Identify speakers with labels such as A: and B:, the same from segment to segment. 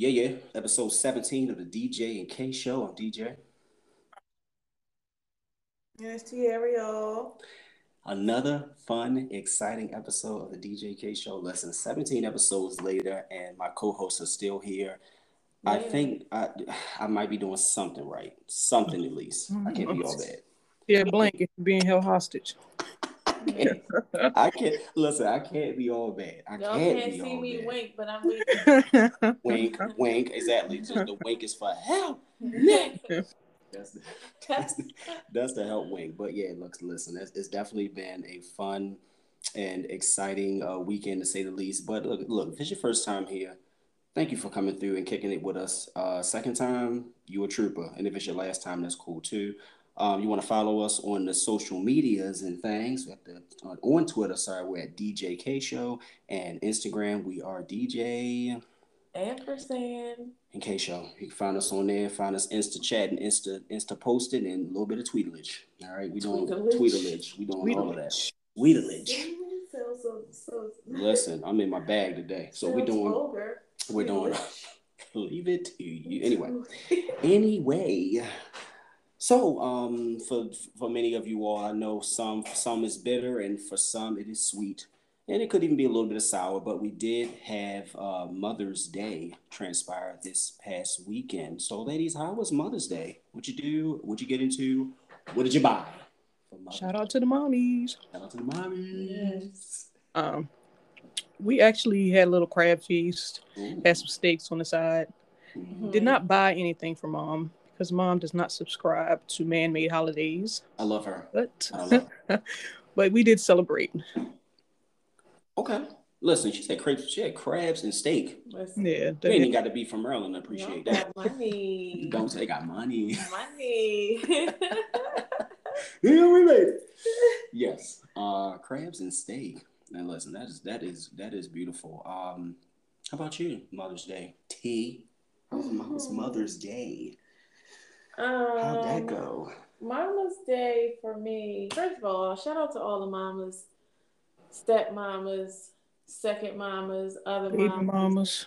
A: Yeah, yeah. Episode 17 of the DJ and K show. I'm DJ.
B: Yes, Ariel.
A: Another fun, exciting episode of the DJ K show. Less than 17 episodes later, and my co-hosts are still here. Yeah. I think I I might be doing something right. Something at least. I can't be all bad.
C: Yeah, blank being held hostage.
A: I can't listen. I can't be all bad. I
B: Y'all
A: can't,
B: can't
A: be
B: see
A: all
B: me
A: bad.
B: wink, but I'm winking.
A: wink, wink. Exactly. Just the wink is for help. That's the, that's, the, that's the help wink. But yeah, looks listen. It's, it's definitely been a fun and exciting uh, weekend to say the least. But look, look, if it's your first time here, thank you for coming through and kicking it with us. Uh, second time, you a trooper, and if it's your last time, that's cool too. Um, you want to follow us on the social medias and things. We have to, on, on Twitter, sorry, we're at DJ K Show, and Instagram we are DJ
B: Ampersand
A: and K Show. You can find us on there. Find us Insta chat and Insta Insta posting and a little bit of tweetalage. All right, we doing tweetalage. We doing all of that. Tweetalage.
B: So, so, so.
A: Listen, I'm in my bag today, so we're doing.
B: Vulgar.
A: We're doing. Leave it to you. Anyway, anyway. So, um, for for many of you all, I know some some is bitter, and for some it is sweet, and it could even be a little bit of sour. But we did have uh, Mother's Day transpire this past weekend. So, ladies, how was Mother's Day? What you do? What you get into? What did you buy?
C: Shout out to the mommies.
A: Shout out to the mommies.
B: Yes.
C: Um, we actually had a little crab feast.
A: Ooh.
C: Had some steaks on the side.
B: Mm-hmm.
C: Did not buy anything for mom because mom does not subscribe to man-made holidays.
A: I love her.
C: But
A: I love her.
C: but we did celebrate.
A: Okay. Listen, she said crabs. She had crabs and steak.
B: Listen,
C: Yeah,
A: You ain't even got to be from Maryland. I appreciate
B: y'all
A: that.
B: got money.
A: Don't say got money.
B: money.
A: Yeah, we made it. Yes, uh, crabs and steak. And listen, that is that is that is beautiful. Um, how about you, Mother's Day? Tea. How was, how was Mother's Day? How'd that
B: Um,
A: go?
B: Mama's Day for me. First of all, shout out to all the mamas, step mamas, second mamas, other
C: baby
B: mamas,
C: mamas.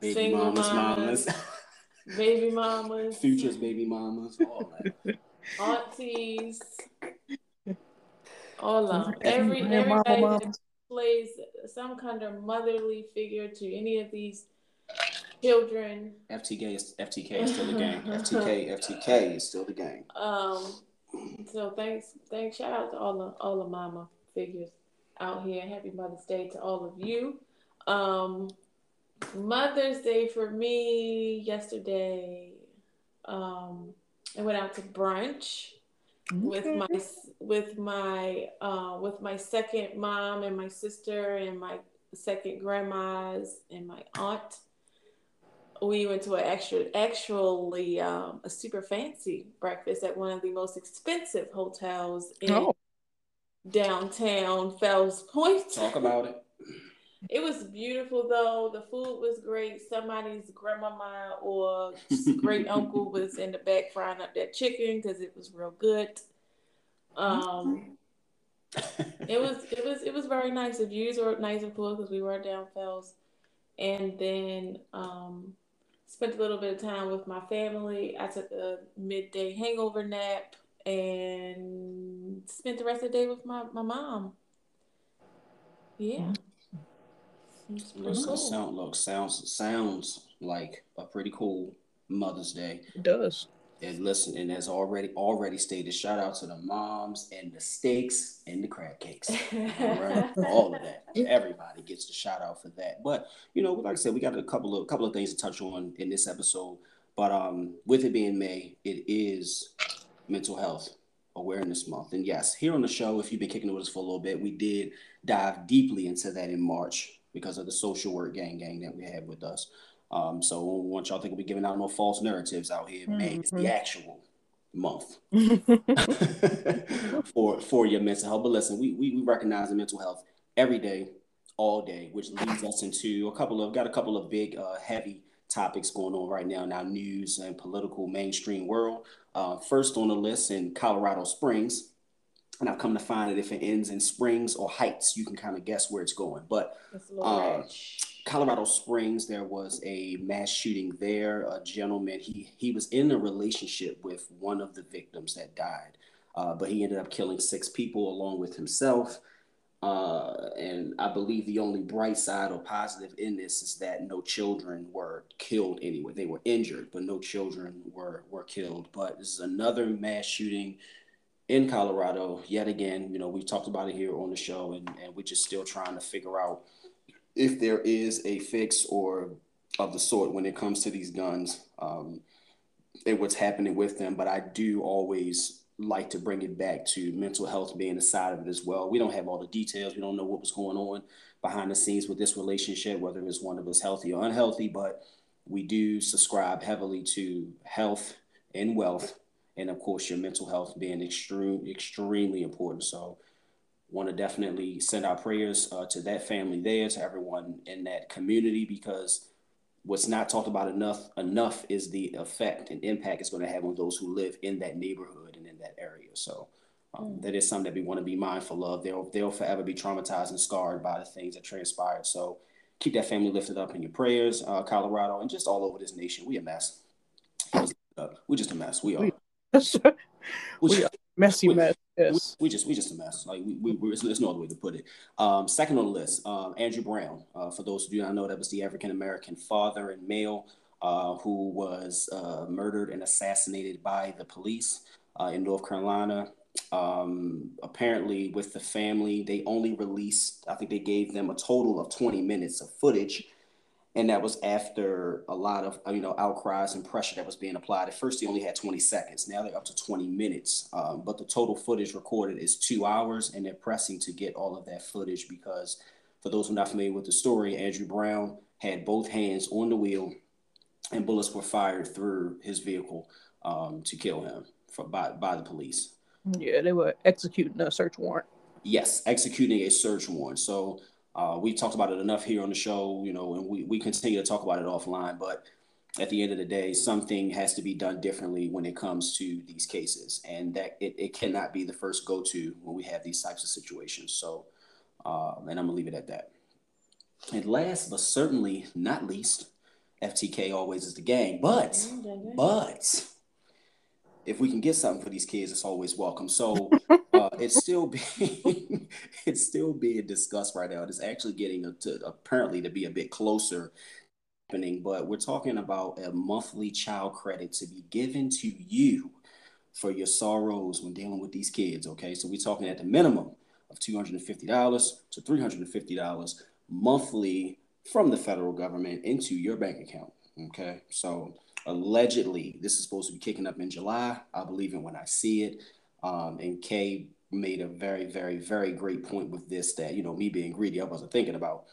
A: Baby
B: single
A: mamas,
B: mamas.
A: mamas,
B: baby mamas,
A: futures baby mamas, all that.
B: aunties, all of Every
C: yeah, mama,
B: everybody
C: mama.
B: that plays some kind of motherly figure to any of these children.
A: FTK is FTK is still the game. FTK FTK is still the game.
B: Um, so thanks, thanks, shout out to all the all the mama figures out here. Happy Mother's Day to all of you. Um, Mother's Day for me yesterday. Um, I went out to brunch with my with my uh, with my second mom and my sister and my second grandmas and my aunt. We went to an actual actually um, a super fancy breakfast at one of the most expensive hotels in
C: Oh,
B: downtown Fells Point.
A: Talk about it.
B: It was beautiful though. The food was great. Somebody's grandmama or great uncle was in the back frying up that chicken because it was real good. Um, it was it was it was very nice. The views were nice and cool because we were down Fells, and then um, spent a little bit of time with my family. I took a midday hangover nap and spent the rest of the day with my my mom. Yeah. It's
A: Listen,
B: cool.
A: sound look sounds sounds like a pretty cool Mother's Day.
C: it does.
A: And listen, and as already already stated, shout out to the moms and the steaks and the crab cakes. All right, all of that. Everybody gets the shout out for that. But you know, like I said, we got a couple of couple of things to touch on in this episode. But um, with it being May, it is Mental Health Awareness Month, and yes, here on the show, if you've been kicking it with us for a little bit, we did dive deeply into that in March because of the social work gang gang that we had with us. Um, so don't want y'all think we'll be giving out no false narratives out here. May is the
C: Mhm.
A: actual month for for your mental health. But listen, we, we we recognize the mental health every day, all day, which leads us into a couple of got a couple of big uh, heavy topics going on right now in our news and political mainstream world. Uh, first on the list in Colorado Springs, and I've come to find that if it ends in Springs or Heights, you can kind of guess where it's going. But
B: It's
A: Uh. Colorado Springs, there was a mass shooting there. A gentleman, he he was in a relationship with one of the victims that died, uh, but he ended up killing six people along with himself. Uh, and I believe the only bright side or positive in this is that no children were killed anyway. They were injured, but no children were were killed. But this is another mass shooting in Colorado. Yet again, you know, we talked about it here on the show, and, and we're just still trying to figure out if there is a fix or of the sort when it comes to these guns um, and what's happening with them. But I do always like to bring it back to mental health being a side of it as well. We don't have all the details. We don't know what was going on behind the scenes with this relationship, whether it's one of us healthy or unhealthy, but we do subscribe heavily to health and wealth. And of course, your mental health being extreme, extremely important. So, want to definitely send our prayers uh, to that family there, to everyone in that community, because what's not talked about enough enough is the effect and impact it's going to have on those who live in that neighborhood and in that area. So um, mm. that is something that we want to be mindful of. They'll they'll forever be traumatized and scarred by the things that transpired. So keep that family lifted up in your prayers, uh, Colorado, and just all over this nation. We a mess. We're just a mess. We are.
C: we are messy mess.
A: Yes. We, we, just we just a mess. Like we, we we there's no other way to put it. Um, second on the list, um, Andrew Brown. Uh, for those who do not know, that was the African American father and male uh, who was uh, murdered and assassinated by the police uh, in North Carolina. Um, apparently, with the family, they only released. I think they gave them a total of 20 minutes of footage and that was after a lot of you know outcries and pressure that was being applied. At first, they only had 20 seconds. Now they're up to 20 minutes. Um, but the total footage recorded is two hours, and they're pressing to get all of that footage because, for those who are not familiar with the story, Andrew Brown had both hands on the wheel, and bullets were fired through his vehicle um, to kill him for, by by the police.
C: Yeah, they were executing a search warrant.
A: Yes, executing a search warrant. So uh, we talked about it enough here on the show, you know, and we, we continue to talk about it offline. But at the end of the day, something has to be done differently when it comes to these cases. And that it, it cannot be the first go to when we have these types of situations. So, uh, and I'm going to leave it at that. And last but certainly not least, FTK always is the gang. But, but if we can get something for these kids, it's always welcome. So it's still being it's still being discussed right now. It's actually getting to apparently to be a bit closer happening, but we're talking about a monthly child credit to be given to you for your sorrows when dealing with these kids. Okay, so we're talking at the minimum of two hundred and fifty dollars to three hundred and fifty dollars monthly from the federal government into your bank account. Okay, so allegedly this is supposed to be kicking up in July. I believe it when I see it. Um, and Kay made a very, very, very great point with this that, you know, me being greedy, I wasn't thinking about.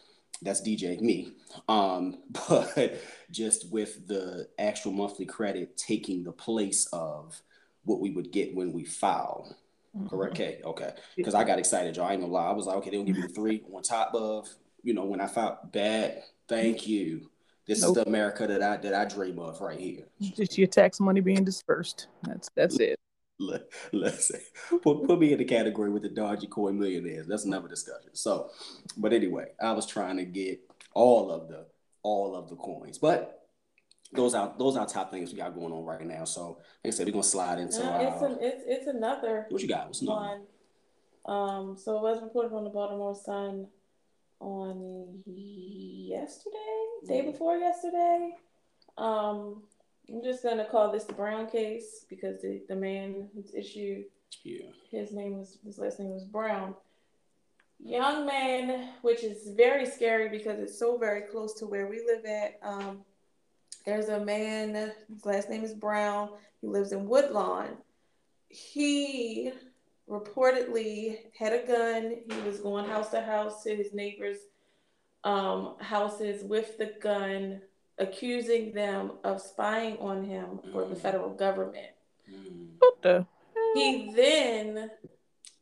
A: That's DJ me. Um, but just with the actual monthly credit taking the place of what we would get when we file. Mm-hmm. Correct, Kay? Okay. Because I got excited, y'all. I ain't gonna lie. I was like, okay, they'll give me three on top of, you know, when I filed bad, thank you. This nope. is the America that I that I dream of right here.
C: Just your tax money being dispersed. That's that's it.
A: Let, let's say put, put me in the category with the Dogecoin millionaires. That's another discussion. So, but anyway, I was trying to get all of the all of the coins, but those are those are top things we got going on right now. So, like I said, we're gonna slide into.
B: It's, an, it's it's another.
A: What you got? What's
B: one? Um, so it was reported from the Baltimore Sun on yesterday, day mm-hmm. before yesterday. Um, I'm just gonna call this the Brown case because the, the man who's issued
A: yeah.
B: his name was his last name was Brown. Young man, which is very scary because it's so very close to where we live at. Um, there's a man, his last name is Brown. He lives in Woodlawn. He reportedly had a gun. He was going house to house to his neighbors' um, houses with the gun, accusing them of spying on him for the mm. federal government.
C: Mm. What the?
B: He then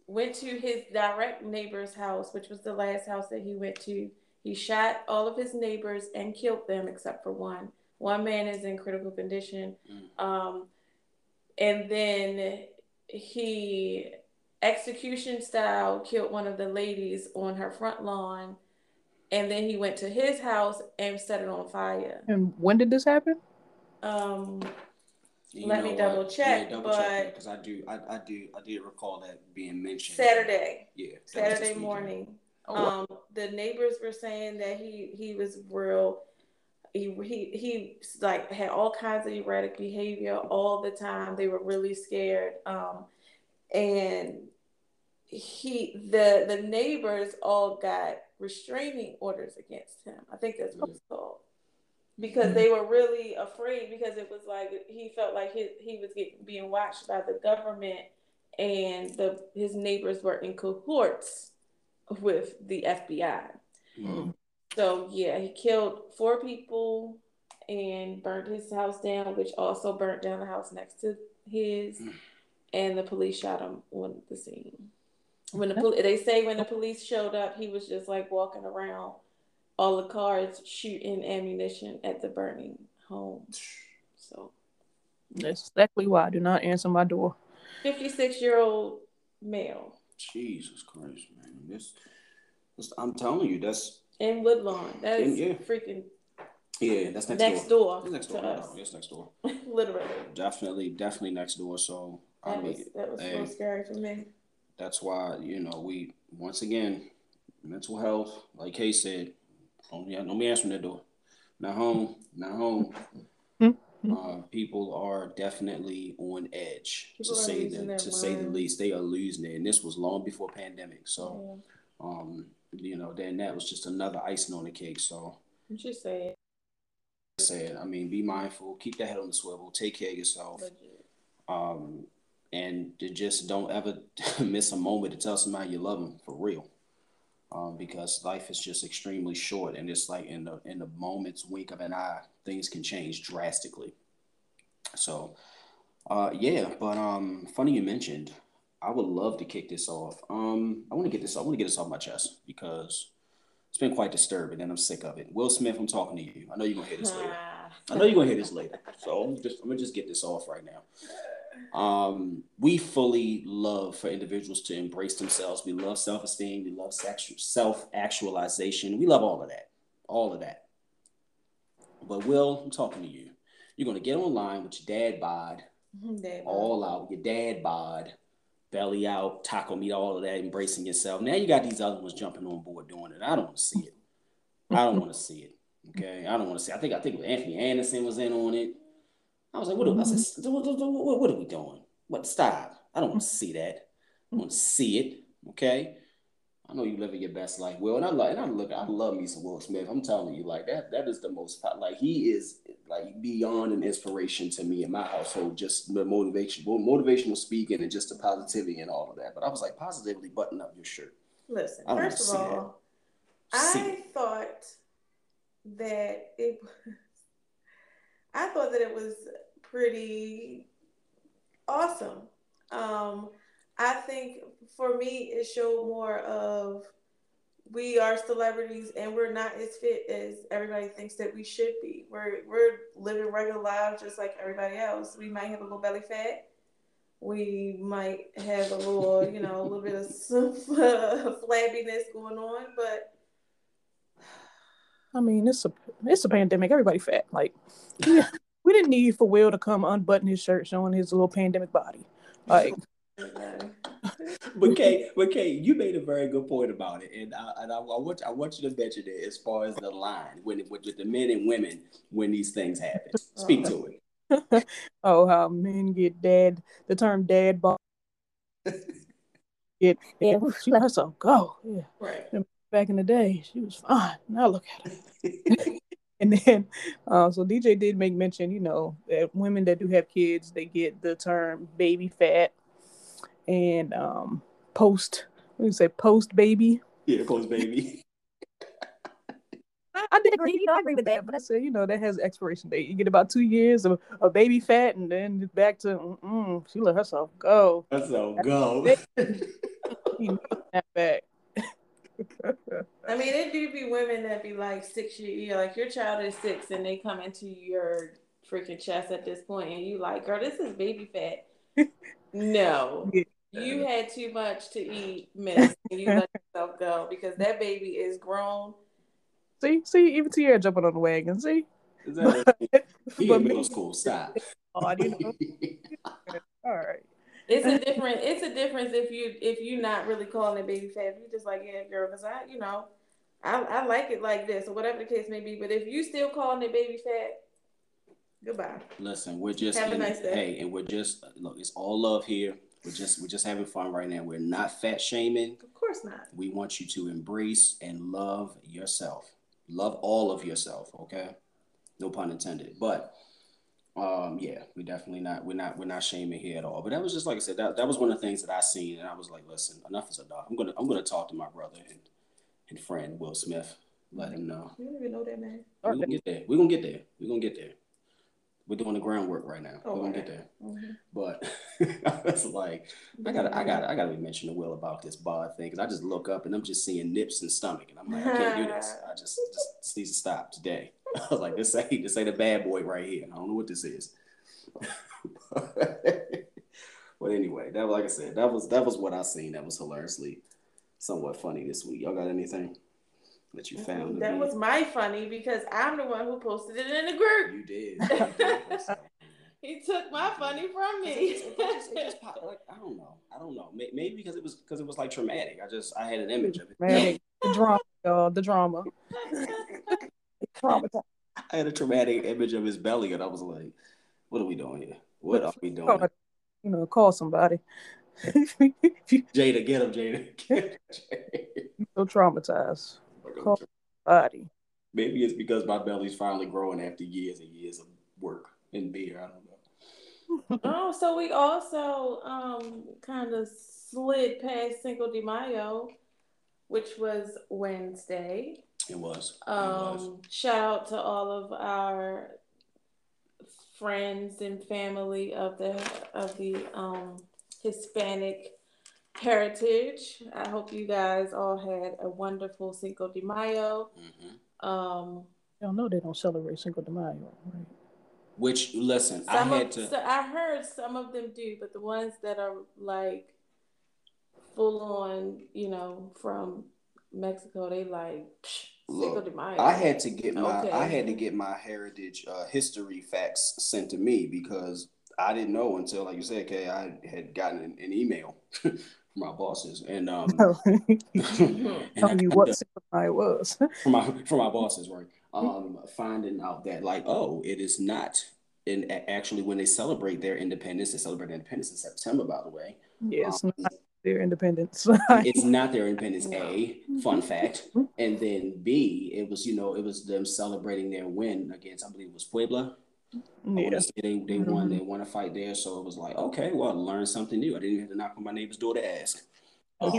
B: went to his direct neighbor's house, which was the last house that he went to. He shot all of his neighbors and killed them except for one. One man is in critical condition. Mm. Um, and then he execution style killed one of the ladies on her front lawn and then he went to his house and set it on fire.
C: And when did this happen?
B: Um, you let me double what? check, yeah, double but
A: because I do, I, I do, I did recall that being mentioned.
B: Saturday.
A: Yeah.
B: Saturday morning. Oh, um, the neighbors were saying that he he was real. He, he he like had all kinds of erratic behavior all the time. They were really scared. Um, and he the the neighbors all got restraining orders against him. I think that's what it's called. Because mm-hmm. they were really afraid because it was like he felt like his, he was getting being watched by the government and the his neighbors were in cohorts with the FBI. Mm-hmm. So yeah, he killed four people and burned his house down, which also burnt down the house next to his. Mm-hmm. And the police shot him on the scene. When the pol- they say when the police showed up, he was just like walking around all the cars shooting ammunition at the burning home. So
C: that's exactly why I do not answer my door.
B: Fifty six year old male.
A: Jesus Christ, man! This, this, I'm telling you, that's
B: in Woodlawn. That is yeah. freaking.
A: Yeah, that's next,
B: next
A: door.
B: door.
A: next door. To us. Yes, next door.
B: Literally.
A: Definitely, definitely next door. So
B: that I mean, was, that was hey, so scary for me
A: that's why you know we once again mental health, like Kay said, don't, yeah, don't be answering that door. Not home, not home. Mm-hmm. Uh, people are definitely on edge people to say the, to mind. say the least. They are losing it, and this was long before pandemic. So, yeah. um, you know, then that was just another icing on the cake. So,
B: what you say?
A: Said, I mean, be mindful, keep that head on the swivel, take care of yourself. Um, and to just don't ever miss a moment to tell somebody you love them for real. Um, because life is just extremely short, and it's like in the in the moment's wink of an eye, things can change drastically. So, uh, yeah, but um, funny you mentioned. I would love to kick this off. Um, I want to get this. I want to get this off my chest because it's been quite disturbing, and I'm sick of it. Will Smith, I'm talking to you. I know you're gonna hear this later. I know you're gonna hear this later. So I'm just I'm gonna just get this off right now. Um, we fully love for individuals to embrace themselves. We love self esteem. We love self actualization. We love all of that. All of that. But Will, I'm talking to you. You're gonna get online with your dad bod, dad all out, your dad bod, belly out, taco meat, all of that, embracing yourself. Now you got these other ones jumping on board doing it. I don't want to see it. I don't want to see it. Okay, I don't want to see. it. I think I think Anthony Anderson was in on it. I was like, what, are, I said, mm-hmm. what, what, what are we doing? What, stop. I don't want to mm. see that. I don't want to mm. see it. Okay. I know you living your best life, Will, and I love, and I look, I love me some Will Smith. I'm telling you, like that, that is the most, like he is like beyond an inspiration to me in my household. Just the motivation, motivational speaking, and just the positivity and all of that. But I was like, positively button up your shirt.
B: Listen, first of all, I thought that it. I thought that it was pretty awesome. Um, I think for me, it showed more of we are celebrities and we're not as fit as everybody thinks that we should be. We're we're living regular lives just like everybody else. We might have a little belly fat. We might have a little, you know, a little bit of some, flabbiness going on, but
C: I mean, it's a it's a pandemic. Everybody fat. Like, yeah, we didn't need for Will to come unbutton his shirt showing his little pandemic body. Like
A: but Kay, but Kay, you made a very good point about it, and I, and I, I, want I want you to mention it as far as the line when with, with the men and women when these things happen. Speak to
C: it. oh, how men get dad. The term dad bod. Get yeah, she let herself go. Yeah,
B: right.
C: Back in the day, she was fine. Now look at her. And then, uh, so DJ did make mention, you know, that women that do have kids, they get the term baby fat and um, post, what do you say, post baby?
A: Yeah, post baby.
C: I, I did agree, you know, I agree with that, but I said, you know, that has expiration date. You get about two years of, of baby fat, and then back to, mm she let herself go.
A: Herself go.
C: that back.
B: I mean, it do be women that be like six years, like your child is six, and they come into your freaking chest at this point, and you like, girl, this is baby fat. no, you had too much to eat, miss, and you let yourself go because that baby is grown
C: See, see, even Tierra jumping on the wagon. See,
A: that, he in middle school. Stop. Oh, Odd, you know.
B: All right. It's a different. It's a difference if you if you're not really calling it baby fat. If you just like yeah, girl, because I you know, I I like it like this or whatever the case may be. But if you still calling it baby fat, goodbye.
A: Listen, we're just have in, a nice day. Hey, and we're just look. It's all love here. We're just we're just having fun right now. We're not fat shaming.
B: Of course not.
A: We want you to embrace and love yourself. Love all of yourself. Okay, no pun intended. But um, yeah, we definitely not we're not we're not shaming here at all. But that was just like I said, that, that was one of the things that I seen, and I was like, listen, enough is enough. I'm gonna I'm gonna talk to my brother and, and friend Will Smith, let him know.
B: You don't even know that man.
A: We're gonna get there. We're gonna get there. We're gonna get there. We're doing the groundwork right now. Oh, We're gonna get there. Mm-hmm. But I was like, I gotta, I gotta, I gotta be mentioning to Will about this bod thing because I just look up and I'm just seeing nips and stomach, and I'm like, I can't do this. I just, just needs to stop today. I was like, this ain't, this ain't a bad boy right here. I don't know what this is. but anyway, that like I said, that was that was what I seen. That was hilariously somewhat funny this week. Y'all got anything? that you found.
B: That was my funny because I'm the one who posted it in the group.
A: You did. You did
B: he took my funny from me.
A: It just, it just, like, I don't know. I don't know. Maybe because it was because it was like traumatic. I just I had an image of it.
C: Traumatic. the drama, y'all. The drama.
A: Traumatized. I had a traumatic image of his belly, and I was like, "What are we doing here? What are we doing?"
C: You know, call somebody.
A: Jada, get him, Jada. Get him,
C: Jada. So traumatized body.
A: Maybe it's because my belly's finally growing after years and years of work and beer. I don't
B: know. oh, so we also um kind of slid past Cinco de Mayo, which was Wednesday.
A: It was.
B: Um, it was. shout out to all of our friends and family of the of the um Hispanic heritage. I hope you guys all had a wonderful Cinco de Mayo. Mm-hmm. Um,
C: Y'all know they don't celebrate Cinco de Mayo, right?
A: Which listen, I had of, to.
B: So I heard some of them do, but the ones that are like full on, you know, from Mexico, they like Cinco de Mayo.
A: I had to get my okay. I had to get my heritage uh, history facts sent to me because I didn't know until, like you said, Kay, I had gotten an, an email from my bosses and um
C: tell you what simplify was
A: for my for my bosses right um finding out that like oh it is not and actually when they celebrate their independence they celebrate independence in september by the way
C: yes um, their independence
A: it's not their independence a fun fact and then b it was you know it was them celebrating their win against i believe it was puebla yeah. they they mm-hmm. won they won a fight there, so it was like okay, well, learn something new. I didn't even have to knock on my neighbor's door to ask. Um,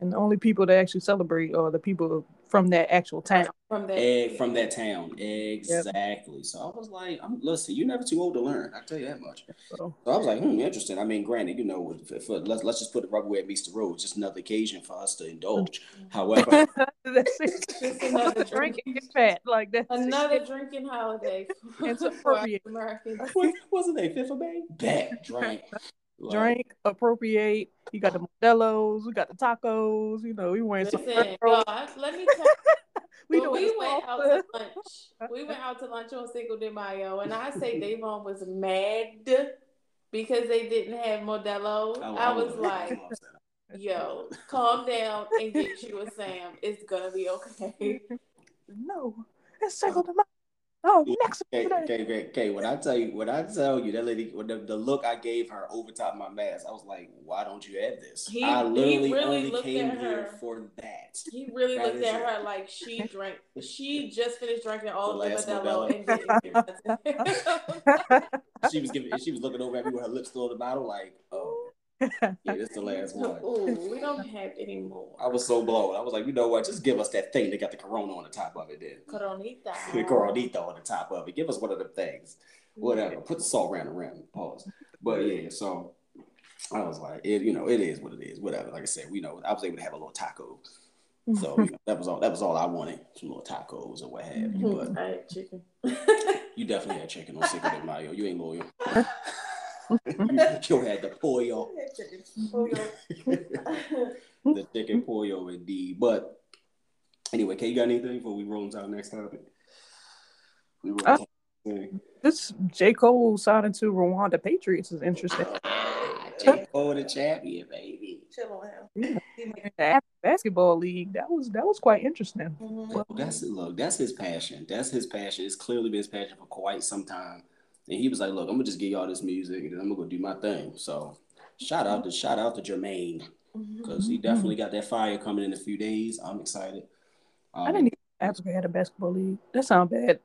C: and the only people that actually celebrate are the people from that actual town.
A: From that, Egg, from that town, exactly. Yep. So I was like, I'm listen, you're never too old to learn. I tell you that much. So, so I was like, hmm, interesting. I mean, granted, you know, if, if, let's let's just put the rubber where it meets the road. It's just another occasion for us to indulge. However, that's
B: Just another drinking fat like that. Another drinking holiday. it's appropriate.
A: Americans. What, what's the name? Fifth of May. That drink.
C: Like, drink, appropriate. You got the Modelo's, we got the tacos. You know, we wearing Listen, some.
B: God, let me tell we, well, we went out to lunch. We went out to lunch on Cinco de Mayo, and I say Davon was mad because they didn't have Modelo. I, I was like, "Yo, calm down and get you a Sam. It's gonna be okay."
C: No, it's Cinco de Mayo. Oh, next.
A: Okay, okay, okay, okay. When I tell you, when I tell you that lady, when the, the look I gave her over top of my mask, I was like, "Why don't you have this?" He, I literally really only came here for that.
B: He really that looked at it. her like she drank. She just finished drinking all the of the Modelo,
A: and she was giving. She was looking over at me with her lips still in the bottle, like, "Oh." Yeah, this the last one.
B: Ooh, we don't have any more.
A: I was so blown. I was like, you know what? Just give us that thing that got the corona on the top of it. Then
B: coronita.
A: the coronita on the top of it. Give us one of the things. Whatever. Yeah. Put the salt around the rim. Pause. But yeah, so I was like, it. You know, it is what it is. Whatever. Like I said, we know I was able to have a little taco. So you know, that was all. That was all I wanted. Some little tacos or what have you. But
B: I had chicken.
A: you definitely had chicken on Cinco de Mayo. You ain't loyal you had the pollo. the chicken pollo indeed. But Anyway, Kay, you got anything before we roll into our next topic? We roll
C: uh, this J. Cole signing to Rwanda Patriots is interesting.
A: J. Cole the champion, baby.
B: Chill on him.
C: The basketball league, that was that was quite interesting.
A: Mm-hmm. Well, that's look, that's his passion. That's his passion. It's clearly been his passion for quite some time. And he was like, "Look, I'm gonna just give y'all this music, and then I'm gonna go do my thing." So, shout out to shout out to Jermaine because he mm-hmm. definitely got that fire coming in a few days. I'm excited.
C: Um, I didn't even Africa had a basketball league. That sounds bad.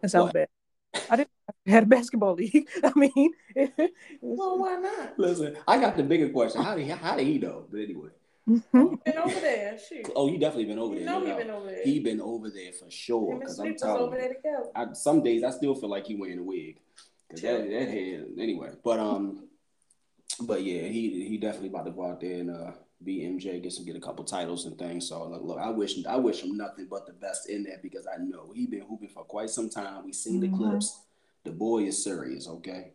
C: That sounds what? bad. I didn't had a basketball league. I mean,
B: well, why not?
A: Listen, I got the bigger question. How did he, how did he know? But anyway.
B: Mm-hmm. Been over there, shoot.
A: Oh, you definitely been over
B: you
A: there.
B: Know no he been over there.
A: He been over there for sure.
B: Because I'm telling over there to go.
A: I, some days I still feel like he wearing a wig. Cause that that head anyway. But um, but yeah, he he definitely about to go out there and uh be MJ, get some get a couple titles and things. So look, look, I wish I wish him nothing but the best in that because I know he been hooping for quite some time. We seen the mm-hmm. clips. The boy is serious, okay.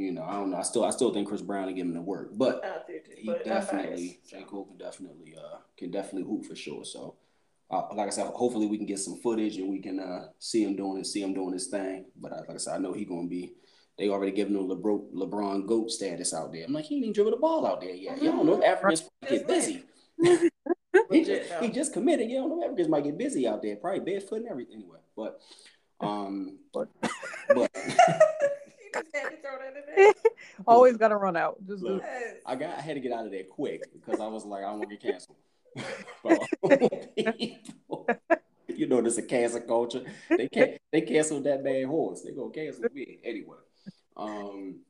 A: You know, I don't know. I still I still think Chris Brown will give him the work, but he but definitely J Cole can definitely uh can definitely hoop for sure. So. Uh, like I said, hopefully we can get some footage and we can uh, see him doing it, see him doing his thing. But like I said, I know he's gonna be they already giving him LeBron, LeBron GOAT status out there. I'm like, he ain't even dribble the ball out there yet. Y'all know Africans get busy. he, just, he just committed. You don't know Africans might get busy out there, probably barefoot and everything. Anyway, but um, but, but
C: always got to run out. Just
A: Look, I got I had to get out of there quick because I was like, I don't want to get canceled. you know, there's a cancel culture. They can't they canceled that bad horse. They gonna cancel me anyway. Um,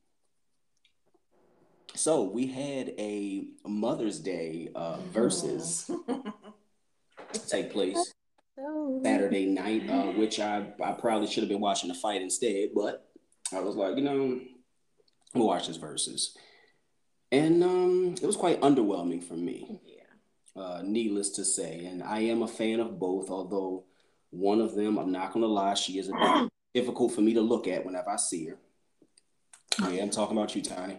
A: so we had a Mother's Day uh, versus take place Saturday night, uh, which I, I probably should have been watching the fight instead, but I was like, you know, we'll watch this versus. And um, it was quite underwhelming for me. Yeah. Uh, needless to say. And I am a fan of both, although one of them, I'm not going to lie, she is difficult for me to look at whenever I see her. Yeah, I'm talking about you, Tiny.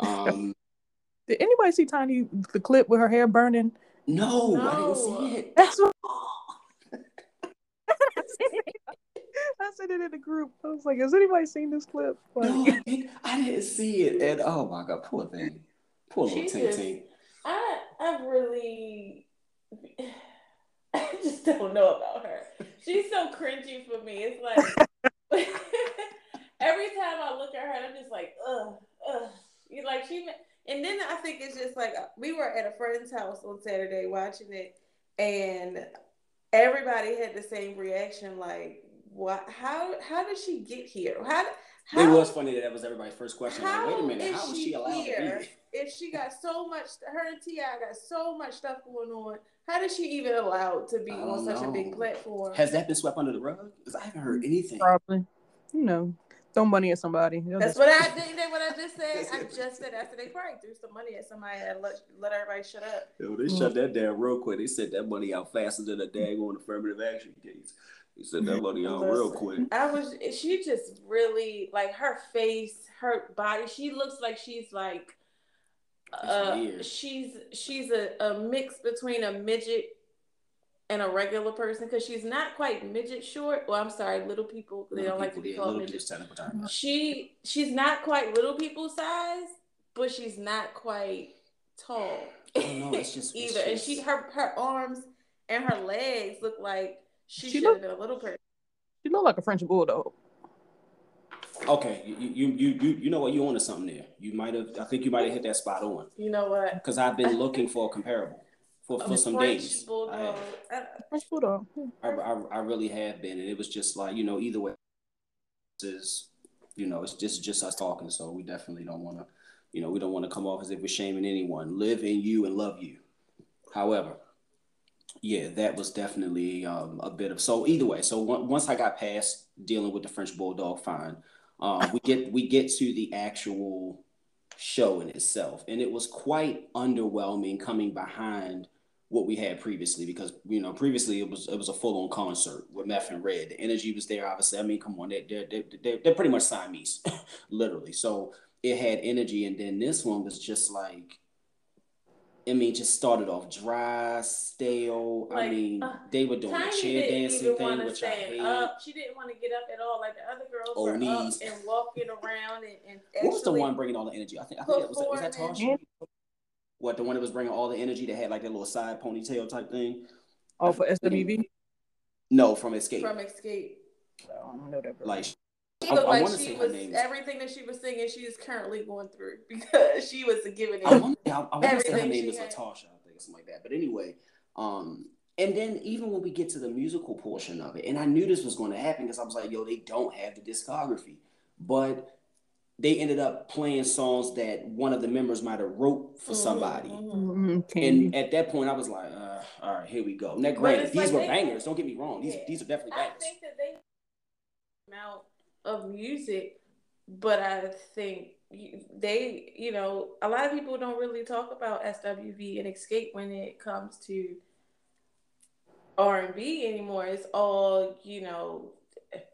A: Um,
C: Did anybody see Tiny the clip with her hair burning?
A: No, no. I didn't see it.
C: That's what. I said it in the group. I was like, "Has anybody seen this clip?"
A: Like, no, I didn't, I didn't see it, and oh my god, poor thing, poor little Ting
B: I I really, I just don't know about her. She's so cringy for me. It's like every time I look at her, I'm just like, ugh, ugh. You like she, and then I think it's just like uh, we were at a friend's house on Saturday watching it, and everybody had the same reaction. Like, what? How? How did she get here? How? How,
A: it was funny that that was everybody's first question. Like, wait a minute, how was she, she allowed here? to be?
B: If she got so much, her and Ti got so much stuff going on. How did she even allowed to be on such know. a big platform?
A: Has that been swept under the rug? Because I haven't heard anything.
C: Probably. You know, throw money at somebody.
B: That's what I did. What I just said. I just said after they probably threw some money at somebody and let, let everybody shut up.
A: Yo, they mm-hmm. shut that down real quick. They sent that money out faster than a daggone affirmative action case. They sent that money out real quick.
B: I was. She just really like her face, her body. She looks like she's like. Uh, she's she's a, a mix between a midget and a regular person because she's not quite midget short. Well, I'm sorry, little people. They little don't people, like to be yeah, called midget. She she's not quite little people size, but she's not quite tall.
A: Oh, no, it's just
B: either.
A: It's just...
B: And she her her arms and her legs look like she, she should have been a little person.
C: She look like a French bulldog.
A: Okay, you you you you you know what you wanted something there. You might have. I think you might have hit that spot on.
B: You know what?
A: Because I've been looking for a comparable for, for some French days.
B: Bulldog. I,
C: French bulldog.
A: I, I, I really have been, and it was just like you know either way is you know it's just just us talking, so we definitely don't want to you know we don't want to come off as if we're shaming anyone. Live in you and love you. However, yeah, that was definitely um, a bit of so either way. So once I got past dealing with the French bulldog, fine. Um, we get we get to the actual show in itself, and it was quite underwhelming coming behind what we had previously because you know previously it was it was a full on concert with Meth and Red. The energy was there. Obviously, I mean, come on, they're they're they're, they're pretty much Siamese, literally. So it had energy, and then this one was just like I mean, just started off dry, stale. Like, I mean, uh, they were doing Tiny the chair dancing thing, which I hate.
B: Up. She didn't want to get up at all. Like the other girls oh, were knees. up and walking around and. and
A: what was the one bringing all the energy? I think I think that was was that Tasha. What the one that was bringing all the energy that had like that little side ponytail type thing?
C: Oh, for SWB.
A: No, from Xscape.
B: From Xscape.
C: I don't know that.
A: Like
B: she looked I, like I she was everything that she was singing. She is currently going through because she was giving it. I want, I, I want
A: to say her name is Latasha, I think, something like that. But anyway, um, and then even when we get to the musical portion of it, and I knew this was going to happen because I was like, yo, they don't have the discography, but they ended up playing songs that one of the members might have wrote for mm-hmm, somebody. Mm-hmm. mm-hmm. And at that point, I was like, uh, all right, here we go. Now, granted, these like were they, bangers. Don't get me wrong. These yeah, these are definitely bangers.
B: I think that they out of music, but I think they, you know, a lot of people don't really talk about SWV and Xscape when it comes to R and B anymore. It's all you know,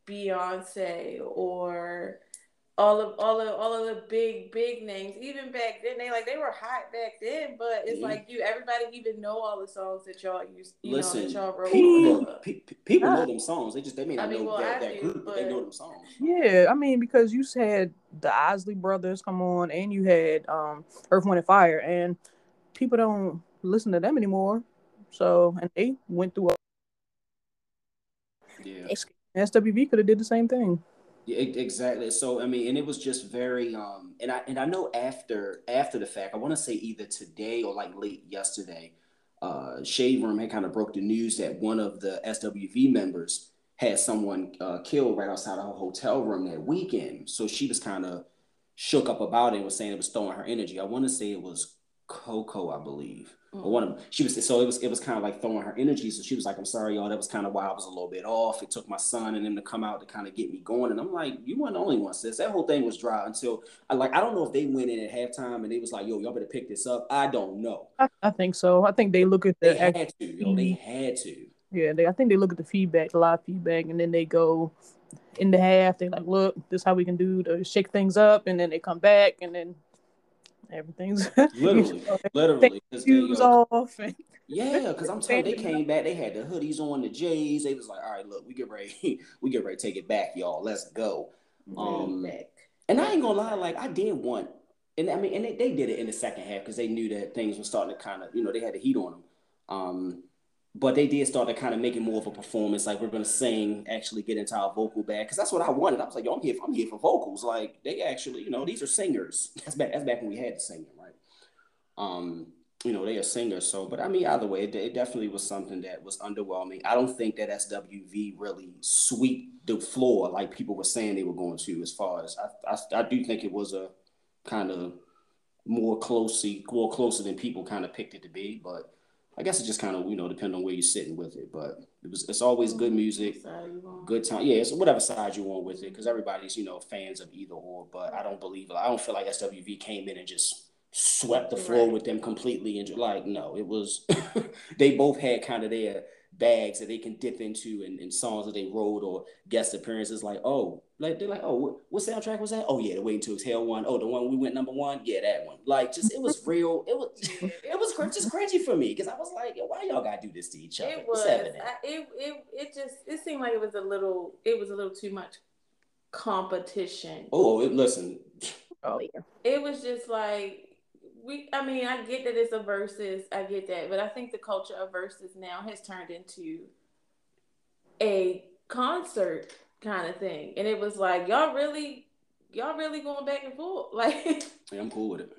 B: Beyonce or all of all of all of the big big names. Even back then they like they were hot back then but it's like you everybody even know all the songs that y'all used you Listen, know that y'all wrote
A: people, know, pe- people know them songs. They just they may not I mean, know well, that, that do, group but they know them songs.
C: Yeah I mean because you had the Isley brothers come on and you had um Earth Wind and Fire and people don't listen to them anymore. So and they went through a
A: yeah.
C: SWV could have did the same thing.
A: yeah, exactly. So I mean, and it was just very um and I and I know after after the fact, I want to say either today or like late yesterday, uh Shade Room had kind of broke the news that one of the SWV members had someone uh, killed right outside of her hotel room that weekend. So she was kind of shook up about it and was saying it was throwing her energy. I want to say it was Coco, I believe. Mm. Or one of them. She was so it was it was kind of like throwing her energy. So she was like, I'm sorry, y'all. That was kind of why I was a little bit off. It took my son and them to come out to kind of get me going. And I'm like, you weren't the only one, sis. That whole thing was dry until I like I don't know if they went in at halftime and they was like, yo, y'all better pick this up. I don't know.
C: I, I think so. I think they look at the
A: they had to, yo, they had to.
C: Yeah, they, I think they look at the feedback, the live feedback, and then they go in the half. They like, look, this is how we can do to shake things up, and then they come back, and then everything's
A: literally, you know, literally,
C: shoes off.
A: And... yeah, because I'm telling you, they came back. They had the hoodies on, the J's. They was like, all right, look, we get ready, we get ready to take it back, y'all. Let's go. Um, and I ain't gonna lie, like I did want, and I mean, and they, they did it in the second half because they knew that things were starting to kind of, you know, they had the heat on them. Um, but they did start to kind of make it more of a performance. Like we're gonna sing, actually get into our vocal bag because that's what I wanted. I was like, yo, I'm here. For, I'm here for vocals. Like they actually, you know, these are singers. That's back. That's back when we had the singing, right? Um, you know, they are singers. So, but I mean, either way, it, it definitely was something that was underwhelming. I don't think that SWV really sweep the floor like people were saying they were going to. As far as I, I, I do think it was a kind of more closely, more closer than people kind of picked it to be, but I guess it just kind of you know depend on where you're sitting with it, but it was it's always good music, good time. Yeah, it's whatever side you want with it because everybody's you know fans of either or. But I don't believe I don't feel like SWV came in and just swept the floor right. with them completely and like no, it was they both had kind of their bags that they can dip into and, and songs that they wrote or guest appearances. Like oh like they're like, oh, what, what soundtrack was that? Oh yeah, the Waiting to Exhale one. Oh, the one we went number one. Yeah, that one. Like, just it was real. It was it was just cringy for me because I was like, why y'all gotta do this to each other?
B: It was. I, it it it just it seemed like it was a little it was a little too much competition.
A: Oh, it, listen.
C: Oh yeah.
B: It was just like we. I mean, I get that it's a versus. I get that, but I think the culture of versus now has turned into a concert kind of thing. And it was like, y'all really, y'all really going back and forth. Like,
A: yeah, I'm cool with it.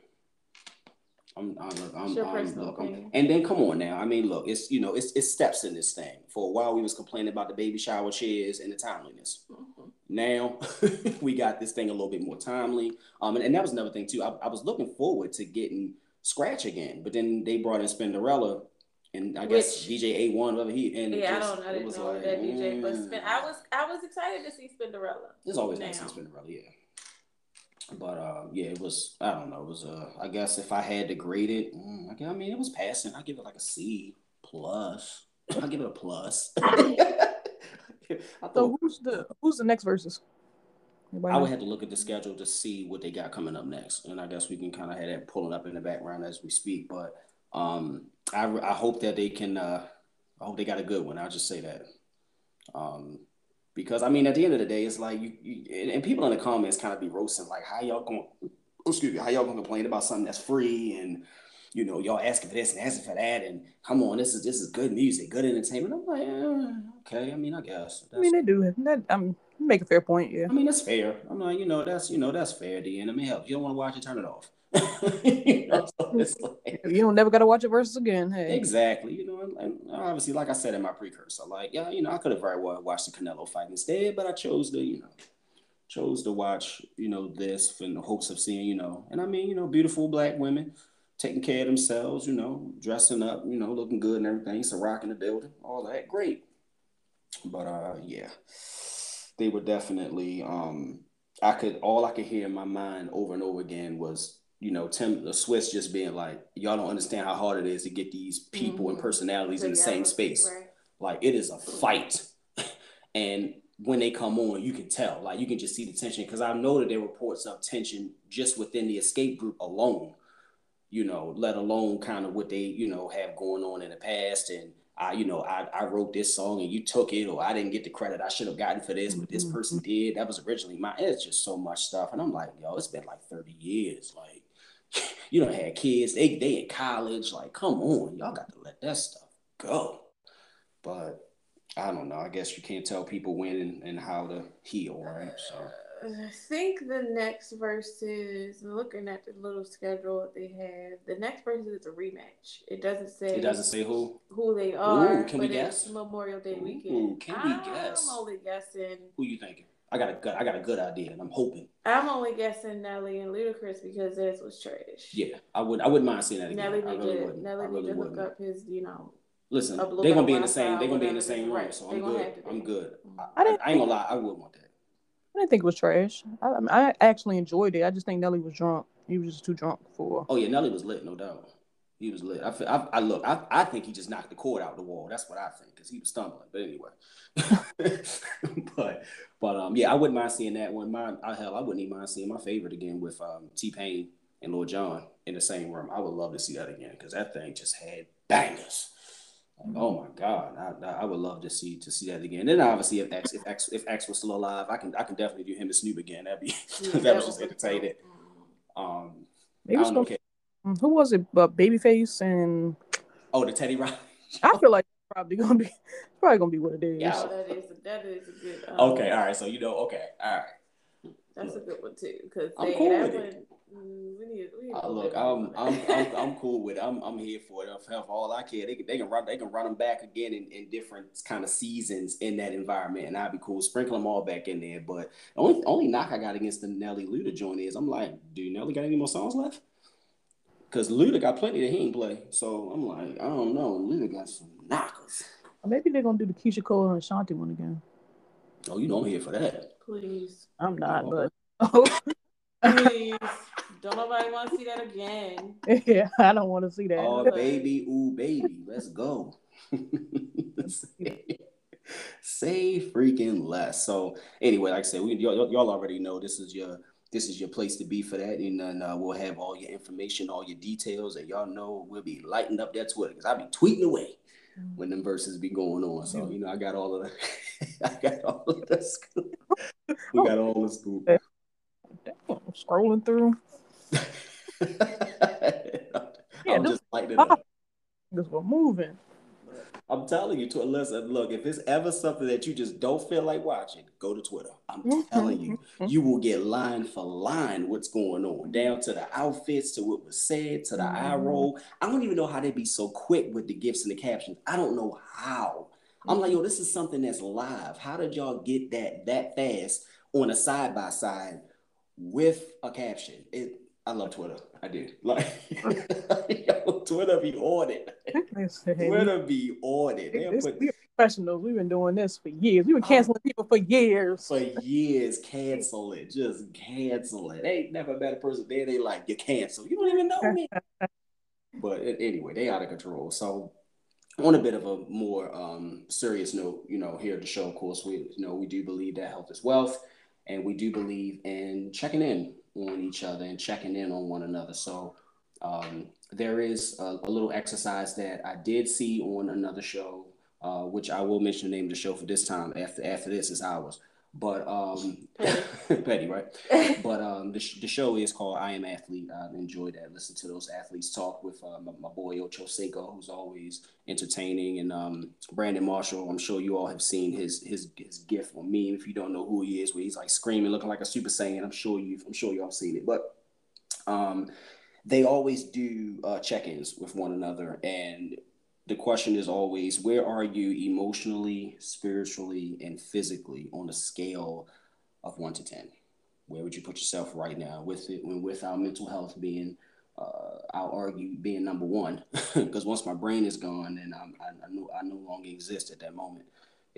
A: I'm, I'm, I'm, I'm look, I'm, and then come on now. I mean, look, it's you know, it's it's steps in this thing. For a while, we was complaining about the baby shower chairs and the timeliness. Mm-hmm. Now we got this thing a little bit more timely. Um, and, and that was another thing too. I, I was looking forward to getting scratch again, but then they brought in Spinderella, and I guess Which, DJ A one, whatever he and
B: yeah, just, I don't, I didn't know like, that DJ, but Spin, I was, I was excited to see Spinderella.
A: It's always nice to see Spinderella, yeah. But uh, yeah, it was. I don't know. It was. Uh, I guess if I had to grade it, mm, I, I mean, it was passing. I give it like a C plus. I give it a plus.
C: so who's the who's the next verses?
A: I would have to look at the schedule to see what they got coming up next, and I guess we can kind of have that pulling up in the background as we speak. But Um, I I hope that they can. Uh, I hope they got a good one. I'll just say that. Um, because I mean, at the end of the day, it's like you, you and people in the comments kind of be roasting like, how y'all going? Excuse me, how y'all gonna complain about something that's free and you know y'all asking for this and asking for that and come on, this is this is good music, good entertainment. I'm like, eh, okay. I mean, I guess.
C: I mean, they do. That I'm make a fair point. Yeah.
A: I mean, that's fair. I'm like, you know, that's you know that's fair. The end, I mean, help. You don't want to watch it, turn it off. you know,
C: so like, you don't never got to watch it versus again. Hey.
A: Exactly. You know, and, and, obviously, like I said in my precursor, like yeah, you know, I could have very well watched the Canelo fight instead, but I chose to, you know, chose to watch, you know, this in the hopes of seeing, you know, and I mean, you know, beautiful black women taking care of themselves, you know, dressing up, you know, looking good and everything, so rocking the building, all that, great. But uh, yeah, they were definitely. um I could all I could hear in my mind over and over again was you know, Tim the Swizz just being like, y'all don't understand how hard it is to get these people mm-hmm. and personalities in the same space. Right. Like it is a fight. and when they come on, you can tell. Like you can just see the tension. Cause I know that there are reports of tension just within the Xscape group alone, you know, let alone kind of what they, you know, have going on in the past. And I, you know, I, I wrote this song and you took it, or I didn't get the credit I should have gotten for this, but this person mm-hmm. did. That was originally mine. It's just so much stuff. And I'm like, yo, it's been like 30 years. Like, you don't have kids. They they in college. Like, come on, y'all got to let that stuff go. But I don't know. I guess you can't tell people when and, and how to heal, right? So
B: I think the next Verzuz, looking at the little schedule that they have, the next verse is a rematch. It doesn't say.
A: It doesn't say who.
B: Who they are.
A: Ooh, can we guess?
B: Memorial Day weekend. Ooh,
A: can we I'm guess?
B: I'm only guessing.
A: Who you thinking? I got a good, I got a good idea, and I'm hoping.
B: I'm only guessing Nelly and Ludacris because this was trash.
A: Yeah, I would, I wouldn't mind seeing that again.
B: Nelly need really to, Nelly need to hook up his, you know.
A: Listen, they're gonna be in the same. They're gonna be in the same room, so I'm good. I'm good. I, I, I, ain't gonna lie, I would want that.
C: I didn't think it was trash. I, I actually enjoyed it. I just think Nelly was drunk. He was just too drunk for.
A: Oh yeah, Nelly was lit, no doubt. He was lit. I, feel, I, I look. I, I think he just knocked the cord out the wall. That's what I think because he was stumbling. But anyway, but but um, yeah, I wouldn't mind seeing that one. My I, hell, I wouldn't even mind seeing my favorite again with um, T Pain and Lil Jon in the same room. I would love to see that again because that thing just had bangers. Like, oh my god, I, I would love to see to see that again. And then obviously, if X if X if X was still alive, I can I can definitely do him and Snoop again. That'd be yeah, that was just entertaining. Um, Maybe I don't
C: know, who was it? But Babyface and
A: oh, the Teddy Riley.
C: I feel like probably gonna be probably gonna be what it is.
B: Yeah, that is that is a good.
A: Um, okay, all right. So you know, okay, all
B: right. That's look, a good one too, because I'm cool with it. Mm, we need, we need uh,
A: look, I'm, I'm, I'm, I'm cool with it. I'm, I'm here for it. I'll for all I care, they can, they can run, they can run them back again in, in different kind of seasons in that environment, and I'd be cool. Sprinkle them all back in there. But the only, only knock I got against the Nelly Luda joint is, I'm like, do Nelly got any more songs left? Because Luda got plenty that he ain't play. So I'm like, I don't know. Luda got some knockers.
C: Maybe they're gonna do the Keyshia Cole and Ashanti one again.
A: Oh, you don't here for that?
B: Please.
C: I'm not, oh.
B: but please. Don't nobody want to see that again.
C: Yeah, I don't want to see that.
A: Oh, baby, ooh, baby, let's go. Say freaking less. So anyway, like I said, we y'all, y'all already know this is your this is your place to be for that. And then uh, we'll have all your information, all your details, and y'all know we'll be lighting up that Twitter because I'll be tweeting away when them Verzuz be going on. So you know, I got all of the, I got all of the scoop. We got all the scoop.
C: Damn, scrolling through.
A: yeah, I'm just lighting it up.
C: This we're moving.
A: I'm telling you, to listen, look, if it's ever something that you just don't feel like watching, go to Twitter. I'm mm-hmm. telling you, mm-hmm. you will get line for line what's going on, down to the outfits, to what was said, to the mm-hmm. eye roll. I don't even know how they be so quick with the gifts and the captions. I don't know how. I'm like, yo, this is something that's live. How did y'all get that that fast on a side by side with a caption? It, I love Twitter. I did. Like, yo, Twitter be on it. Twitter be on it. They
C: put, we professionals. We've been doing this for years. We've been canceling uh, people for years.
A: For years, cancel it. Just cancel it. They ain't never met a person there. They like you cancel. You don't even know me. but anyway, they out of control. So on a bit of a more um, serious note, you know, here at the show, of course, we you know we do believe that health is wealth, and we do believe in checking in on each other and checking in on one another. So Um, there is a, a, little exercise that I did see on another show, uh, which I will mention the name of the show for this time. After after this is ours. But um, petty, right? but um, the, sh- the show is called I Am Athlete. I enjoy that. Listen to those athletes talk with uh, my, my, boy Ocho Cinco, who's always entertaining, and um, Brandon Marshall. I'm sure you all have seen his his his gift on meme. If you don't know who he is, where he's like screaming, looking like a Super Saiyan. I'm sure you've I'm sure y'all seen it. But um, they always do uh, check-ins with one another, and the question is always where are you emotionally, spiritually, and physically on a scale of one to 10? Where would you put yourself right now with it, when with our mental health being, uh, I'll argue, being number one? Because once my brain is gone, then I'm, I, I, know, I no longer exist at that moment.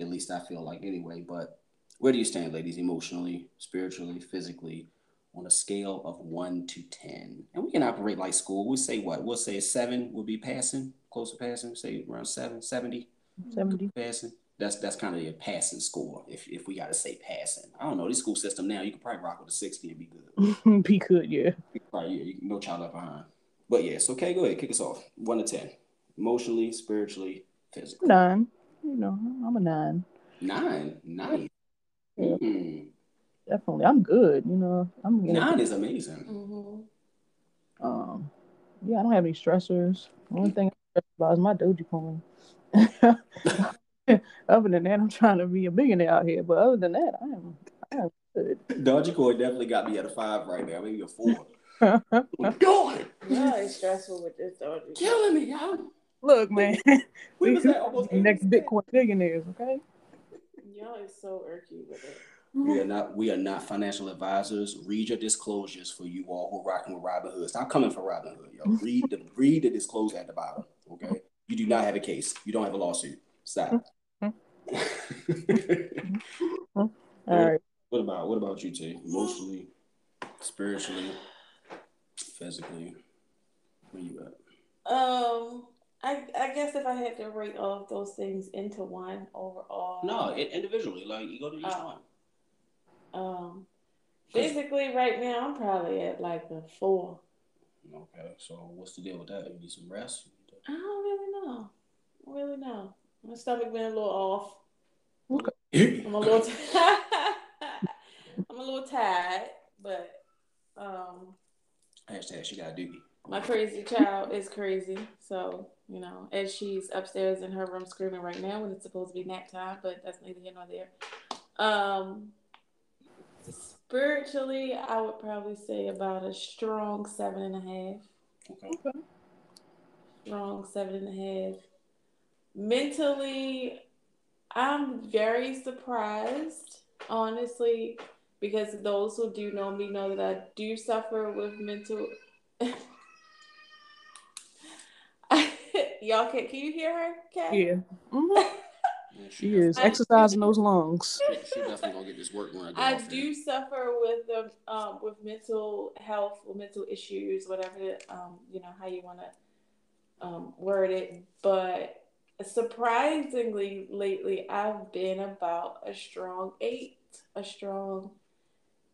A: At least I feel like anyway. But where do you stand, ladies, emotionally, spiritually, physically, on a scale of one to 10? And we can operate like school. We'll say what? We'll say a seven will be passing close to passing, say around seven, 70.
C: 70.
A: Passing. That's that's kind of your passing score. If if we gotta say passing, I don't know. This school system now, you can probably rock with a sixty and be good.
C: be good, yeah.
A: Probably, yeah, no child left behind. But yes, okay, go ahead, kick us off. One to ten, emotionally, spiritually, physically.
C: Nine. You know, I'm a nine.
A: Nine, nice. Yeah. Mm.
C: Definitely, I'm good. You know, I'm
A: nine is amazing.
C: Mm-hmm. Um, yeah, I don't have any stressors. Only thing about is my Dogecoin. other than that, I'm trying to be a millionaire out here. But other than that, I am, I am good.
A: Dogecoin definitely got me at a five right now, maybe a four.
B: What going? Yeah, it's stressful with this Dogecoin.
A: Killing me, y'all.
C: Look, man. we was that almost next Bitcoin billionaires, okay?
B: Y'all is so irky with it.
A: We are not we are not financial advisors. Read your disclosures for you all who are rocking with Robinhood. Stop coming for Robin Robinhood, yo. Read the read the disclosure at the bottom. Okay. You do not have a case. You don't have a lawsuit. Stop.
C: all right.
A: What about what about you, T? Emotionally, spiritually, physically, where you
B: at? Um, I I guess if I had to rate all of those things into one overall.
A: No, individually, like you go to each uh, one.
B: Um, physically, right now, I'm probably at like a four.
A: Okay, so what's the deal with that? You need some rest?
B: I don't really know. I don't really know. My stomach been a little off.
A: Okay.
B: I'm a little. T- I'm a little tired, but um.
A: Hashtag she got a dookie.
B: My crazy child is crazy, so you know, as she's upstairs in her room screaming right now when it's supposed to be nap time, but that's neither here nor there. Um, Spiritually, I would probably say about a strong seven and a half.
A: Okay.
B: Strong seven and a half. Mentally, I'm very surprised, honestly, because those who do know me know that I do suffer with mental. Y'all can can you hear her? Kat?
C: Yeah. Mm-hmm. Yeah, she, she is exercising those lungs.
A: She, she, definitely gonna get this work when
B: I get I do suffer with the um, with mental health or mental issues, whatever um, you know how you want to um, word it. But surprisingly, lately I've been about a strong eight, a strong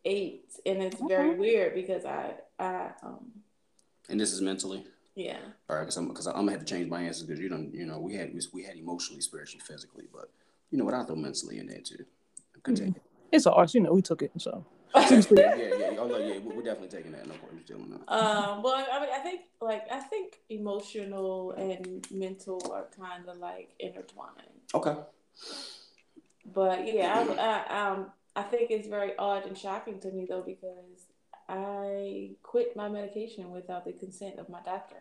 B: eight, and it's okay. very weird because I I um.
A: And this is mentally.
B: Yeah.
A: All right, because I'm because I'm gonna have to change my answers because you don't you know we had we had emotionally, spiritually, physically, but you know what I throw mentally in there too. Continue.
C: It's ours, you know. We took it, so.
A: yeah, yeah, yeah. Oh, no, yeah. We're definitely taking that. No problem. Still
B: that. Um. Well, I mean, I think like I think emotional and mental are kind of like intertwined.
A: Okay.
B: But yeah, I, I um I think it's very odd and shocking to me though because I quit my medication without the consent of my doctor.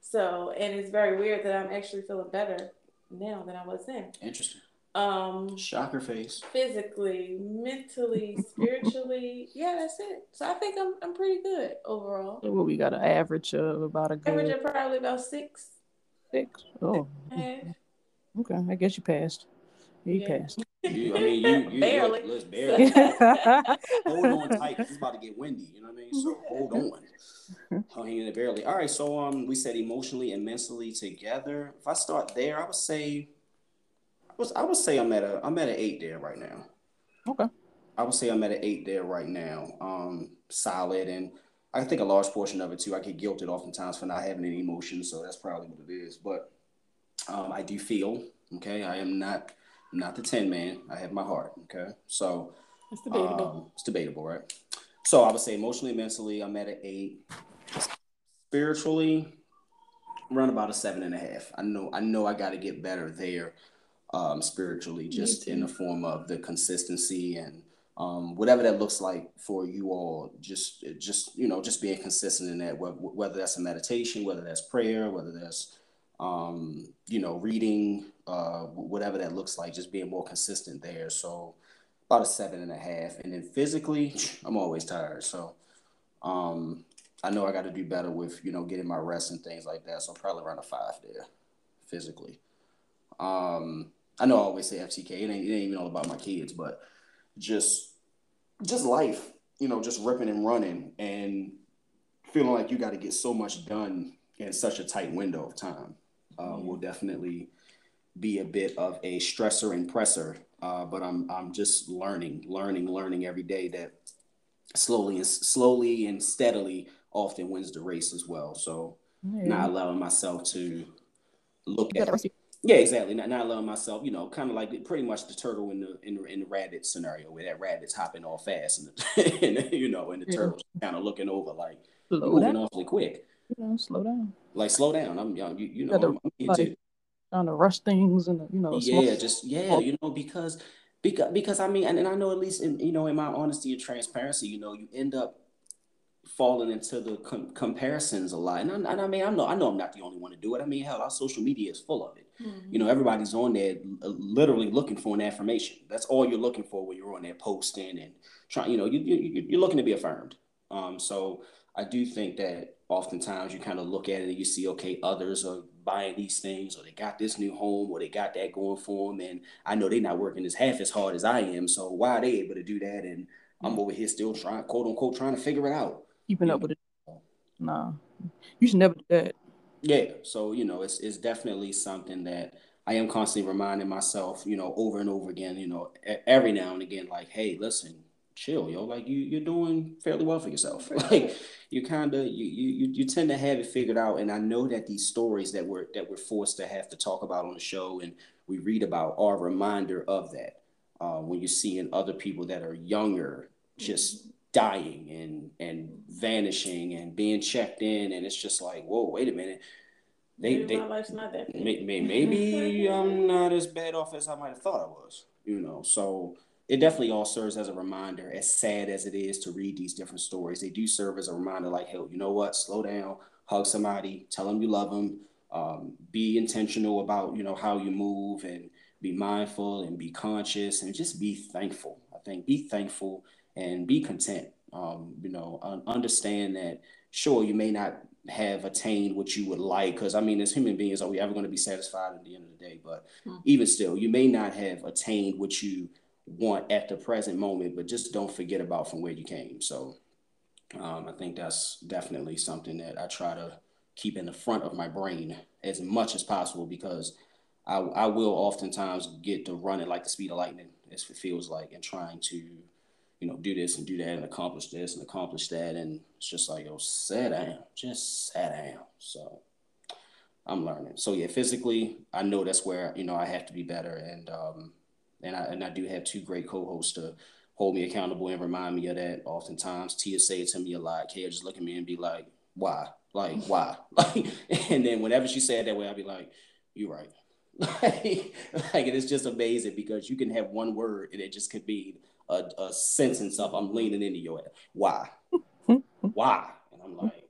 B: So, and it's very weird that I'm actually feeling better now than I was then.
A: Interesting.
B: Um,
A: shocker face.
B: Physically, mentally, spiritually, yeah, that's it. So I think I'm I'm pretty good overall.
C: So what we got an average of about a good
B: average of probably about six.
C: Six. Oh. Okay, I guess you passed. You yeah. passed.
A: You, I mean, you, you barely. Look, let's barely. hold on tight because it's about to get windy. You know what I mean? So hold on. Hanging in it barely. All right. So um, we said emotionally and mentally together. If I start there, I would say, I was I would say I'm at a I'm at an eight there right now.
C: Okay.
A: I would say I'm at an eight there right now. Um, solid and I think a large portion of it too. I get guilted oftentimes for not having any emotions, so that's probably what it is. But um, I do feel okay. I am not I'm not the ten Man. I have my heart. Okay, so
B: it's debatable.
A: Um, it's debatable, right? So I would say emotionally, mentally, I'm at an eight. Spiritually, around about a seven and a half. I know I know I got to get better there, um, spiritually, just in the form of the consistency and um, whatever that looks like for you all. Just just you know just being consistent in that, whether that's a meditation, whether that's prayer, whether that's um, you know reading, uh, whatever that looks like, just being more consistent there. So about a seven and a half, and then physically, I'm always tired. So um, I know I got to do better with you know getting my rest and things like that. So probably around a five there, physically. Um, I know I always say FTK. It ain't, it ain't even all about my kids, but just just life. You know, just ripping and running and feeling like you got to get so much done in such a tight window of time uh, will definitely be a bit of a stressor and presser. Uh, but I'm I'm just learning, learning, learning every day that slowly and slowly and steadily often wins the race as well. So yeah. not allowing myself to look at yeah, exactly. Not, not allowing myself, you know, kind of like pretty much the turtle in the in the, in the rabbit scenario where that rabbit's hopping all fast and, the, and you know, and the yeah. turtle's kind of looking over like slow moving down. awfully quick.
C: You know, slow down.
A: Like slow down. I'm young. You, you know, I'm, I'm
C: like, trying to rush things and you know.
A: Yeah, just yeah, you know, because because because I mean, and, and I know at least in you know in my honesty and transparency, you know, you end up falling into the com- comparisons a lot. And I, and I, mean, I know I know I'm not the only one to do it. I mean, hell, our social media is full of it. Mm-hmm. You know, everybody's on there literally looking for an affirmation. That's all you're looking for when you're on there posting and trying. You know, you, you you're looking to be affirmed. Um, so I do think that oftentimes you kind of look at it and you see, okay, others are buying these things, or they got this new home, or they got that going for them, and I know they're not working as half as hard as I am. So why are they able to do that? And I'm mm-hmm. over here still trying, quote unquote, trying to figure it out
C: keeping up with it. Nah, you should never do that.
A: Yeah, so you know, it's it's definitely something that I am constantly reminding myself, you know, over and over again, you know, every now and again, like, hey, listen, chill, yo, like you you're doing fairly well for yourself. like you kind of you, you you tend to have it figured out, and I know that these stories that we're that we're forced to have to talk about on the show and we read about are a reminder of that. Uh, when you're seeing other people that are younger, just dying and and vanishing and being checked in. And it's just like whoa wait a minute.
B: They, maybe they, my life's not that
A: may, may, maybe i'm not as bad off as i might have thought i was you know? So it definitely all serves as a reminder as sad as it is to read these different stories they do serve as a reminder like hey you know what? Slow down hug somebody tell them you love them um, be intentional about you know how you move and be mindful and be conscious and just be thankful. I think be thankful and be content. Um, you know, understand that sure you may not have attained what you would like because I mean, as human beings, are we ever going to be satisfied at the end of the day? But mm-hmm. even still, you may not have attained what you want at the present moment, but just don't forget about from where you came. So um, I think that's definitely something that I try to keep in the front of my brain as much as possible because I, I will oftentimes get to running like the speed of lightning, as it feels like, and trying to you know, do this and do that and accomplish this and accomplish that. And it's just like, yo, sit down, just sit down. So I'm learning. So yeah, physically, I know that's where, you know, I have to be better. And, um, and I, and I do have two great co-hosts to hold me accountable and remind me of that. Oftentimes Tia say to me a lot. Kay just look at me and be like, why? Like, why? Like, and then whenever she said that way, I'd be like, you're right. like, like it is just amazing because you can have one word and it just could be a, a sentence of I'm leaning into your ass. Why? Why? And I'm like,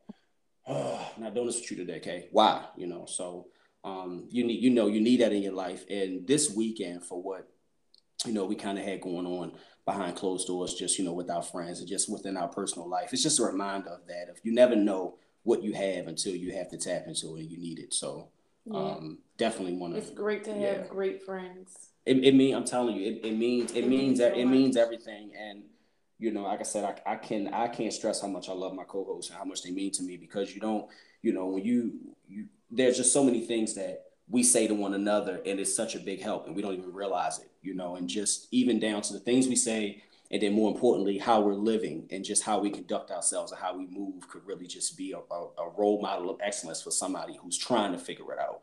A: oh, not doing this with you today, okay? Why? You know, so um, you need, you know, you need that in your life. And this weekend for what, you know, we kind of had going on behind closed doors, just, you know, with our friends and just within our personal life. It's just a reminder of that. If you never know what you have until you have to tap into it and you need it. So yeah. um, definitely want to.
B: It's great to have great friends
A: it, it mean I'm telling you, it, it means it, it means so it means everything. And you know, like I said, I, I can I can't stress how much I love my co-hosts and how much they mean to me because you don't, you know, when you you there's just so many things that we say to one another and it's such a big help and we don't even realize it, you know, and just even down to the things we say and then more importantly, how we're living and just how we conduct ourselves and how we move could really just be a, a, a role model of excellence for somebody who's trying to figure it out.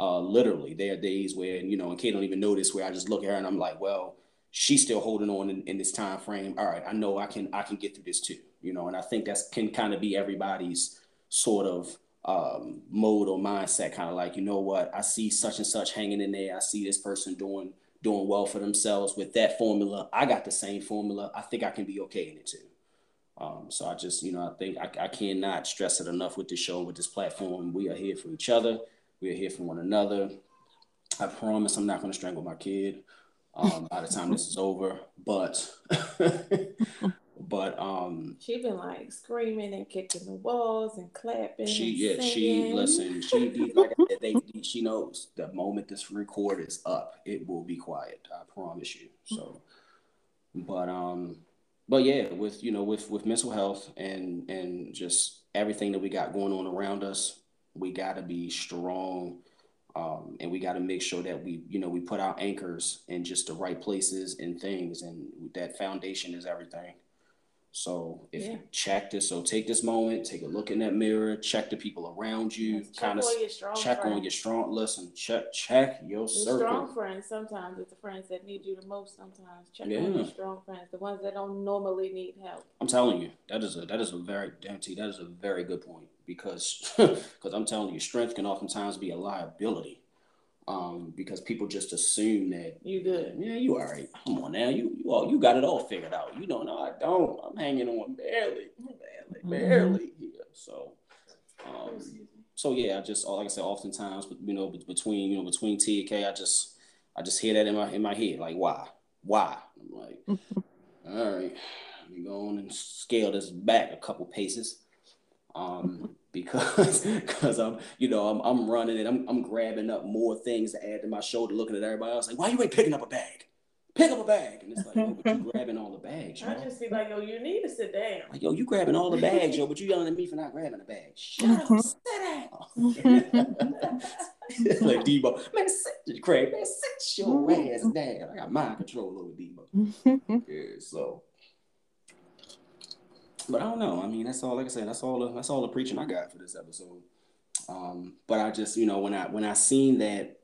A: Uh, literally, there are days where, you know, and Kate don't even notice where I just look at her and I'm like, well, she's still holding on in, in this time frame. All right, I know I can I can get through this too, you know, and I think that's can kind of be everybody's sort of um, mode or mindset, kind of like, you know what, I see such and such hanging in there. I see this person doing doing well for themselves with that formula. I got the same formula. I think I can be okay in it too. Um, so I just, you know, I think I, I cannot stress it enough with this show, with this platform. We are here for each other. We are here for one another. I promise I'm not going to strangle my kid um, by the time this is over. But but um
B: she been like screaming and kicking the walls and clapping.
A: She yeah, she listen, she like I said, they, she knows the moment this record is up, it will be quiet. I promise you. So but um but yeah, with you know, with with mental health and and just everything that we got going on around us, we gotta be strong um, and we got to make sure that we, you know, we put our anchors in just the right places and things, and that foundation is everything. So if yeah. you check this, so take this moment, take a look in that mirror, check the people around you, kind of check friends. on your strong. Listen, check check your, your circle.
B: Strong friends. Sometimes it's the friends that need you the most. Sometimes check yeah. on your strong friends, the ones that don't normally need help.
A: I'm telling you, that is a that is a very Dante, that is a very good point because because I'm telling you, strength can oftentimes be a liability um, because people just assume that
B: you good.
A: Yeah, you all right. Come on now, you you all you got it all figured out. You don't know I don't. I'm hanging on barely, barely, mm-hmm. barely here. So, um, so yeah, I just like I said, oftentimes, you know, between you know between T and K, I just I just hear that in my in my head, like why, why? I'm like, all right, let me go on and scale this back a couple paces. Um, because because I'm you know I'm I'm running and I'm I'm grabbing up more things to add to my shoulder, looking at everybody else like, why you ain't picking up a bag? Pick up a bag, and it's like, yo, but you grabbing all the bags.
B: Yo. I just feel like, yo, you need to sit down.
A: Like, yo, you grabbing all the bags, yo, but you yelling at me for not grabbing a bag. Shut up, sit down. like Debo, man, sit, Craig, man, sit your ass down. I got mind control over Debo. yeah, so but I don't know. I mean, that's all. Like I said, that's all. The, that's all the preaching I got for this episode. Um, but I just, you know, when I when I seen that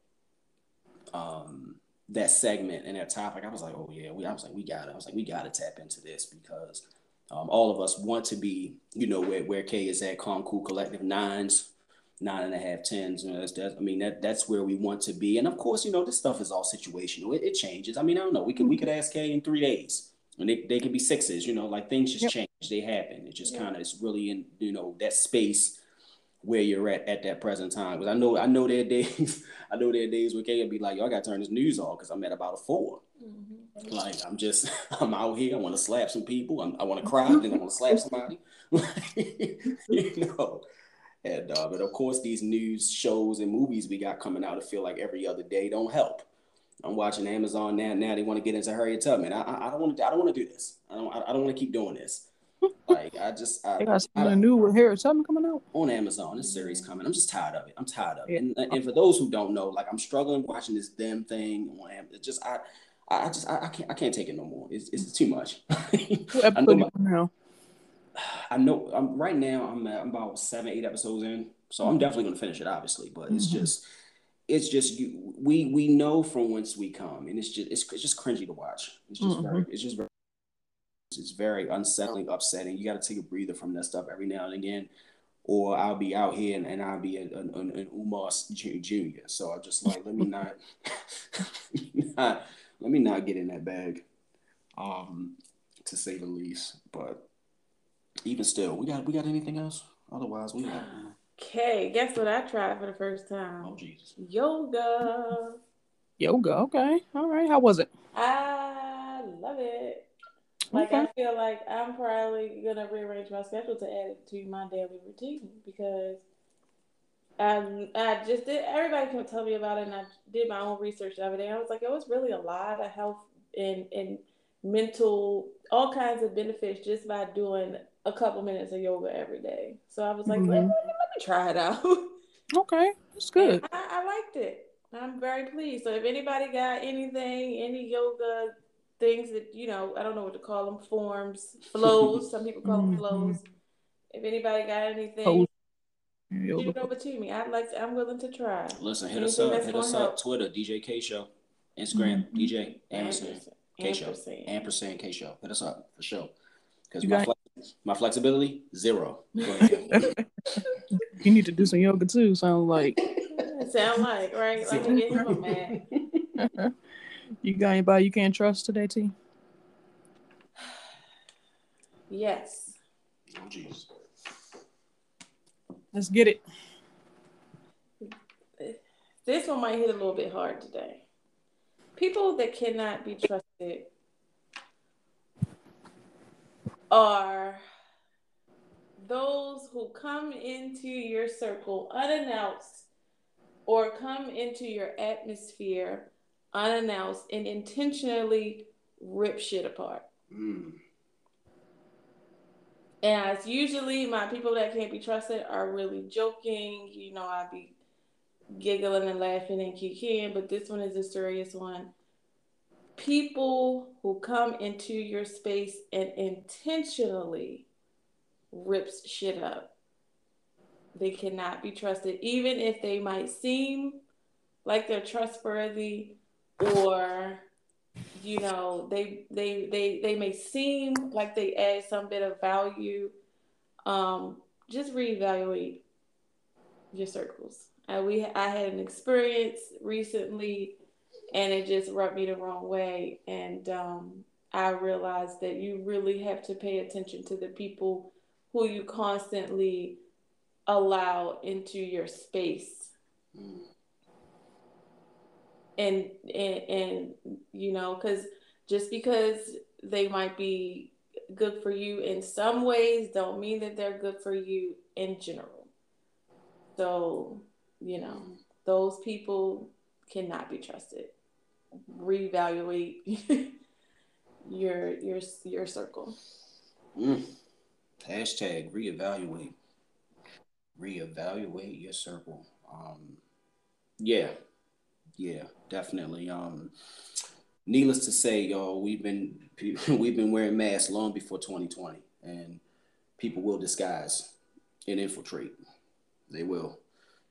A: um, that segment and that topic, I was like, oh yeah, we. I was like, we got it. I was like, we got to tap into this because um, all of us want to be, you know, where where K is at, calm, cool, collective nines, nine and a half, tens. You know, that's, that's I mean, that that's where we want to be. And of course, you know, this stuff is all situational. It, it changes. I mean, I don't know. We could we could ask K in three days and they, they can be sixes, you know, like things just yep. change, they happen. It just yep. kind of is really in, you know, that space where you're at at that present time. Because I know, I know there are days, I know there are days where Kay be like, yo, I got to turn this news off because I'm at about a 4 mm-hmm. Like, I'm just, I'm out here. I want to slap some people. I'm, i want to cry. then I want to slap somebody. you know. And, uh, but of course, these news shows and movies we got coming out, I feel like every other day don't help. I'm watching Amazon now. Now they want to get into Harriet Tubman. I, I, I don't want to. I don't want to do this. I don't. I, I don't want to keep doing this. Like I just. I,
C: they got something new with Harriet Tubman coming out
A: on Amazon. This series coming. I'm just tired of it. I'm tired of it. And, and for those who don't know, like I'm struggling watching this damn thing on Amazon. Just I. I just I, I, can't I can't take it no more. It's, it's too much. I know my, now. I know I'm right now. I'm, at, I'm about seven eight episodes in, so I'm definitely gonna finish it, obviously. But it's mm-hmm. just it's just you we we know from whence we come and it's just it's, it's just cringy to watch it's just mm-hmm. very it's just very it's very unsettling upsetting you got to take a breather from that stuff every now and again or I'll be out here and, and I'll be an, an, an Umar Junior. So I'm just like, let me not, not, let me not get in that bag, um, to say the least. But even still, we got we got anything else? Otherwise, we got.
B: Okay, guess what I tried for the first time?
A: Oh Jesus.
B: Yoga.
C: Yoga, okay. All right. How was it?
B: I love it. Like okay. I feel like I'm probably gonna rearrange my schedule to add it to my daily routine because I I just did everybody can tell me about it and I did my own research the other day. I was like, it was really a lot of health and and mental all kinds of benefits just by doing a couple minutes of yoga every day. So I was like, mm-hmm. let, me, let, me try it out.
C: Okay, that's good.
B: I, I, liked it. I'm very pleased. So if anybody got anything, any yoga things that you know, I don't know what to call them, forms, flows. Some people call them mm-hmm. flows. If anybody got anything, oh. shoot it over to me. I'd like. To, I'm willing to try.
A: Listen, hit us up. Hit us help. up. Twitter, DJ K Show, Instagram, mm-hmm. DJ
B: Ampersand,
A: K Show, Ampersand K Show. Hit us up for sure. Because my, flex- my flexibility zero.
C: you need to do some yoga too. Sounds like.
B: Sound like right? Like get him
C: mad. You got anybody you can't trust today, T?
B: Yes.
A: Oh, jeez.
C: Let's get it.
B: This one might hit a little bit hard today. People that cannot be trusted are those who come into your circle unannounced or come into your atmosphere unannounced and intentionally rip shit apart. Mm. And it's usually my people that can't be trusted are really joking. You know, I'd be giggling and laughing and kicking, but this one is a serious one. People who come into your space and intentionally rips shit up. They cannot be trusted, even if they might seem like they're trustworthy or you know they they they they may seem like they add some bit of value. Um just reevaluate your circles. And we i had an experience recently and it just rubbed me the wrong way. And um i realized that you really have to pay attention to the people who you constantly allow into your space. Mm and and, and you know because just because they might be good for you in some ways don't mean that they're good for you in general. So you know those people cannot be trusted. Reevaluate your your your circle.
A: Mm. hashtag reevaluate. Reevaluate your circle. Um yeah yeah, definitely. Um, needless to say, y'all, we've been we've been wearing masks long before 2020, and people will disguise and infiltrate. They will.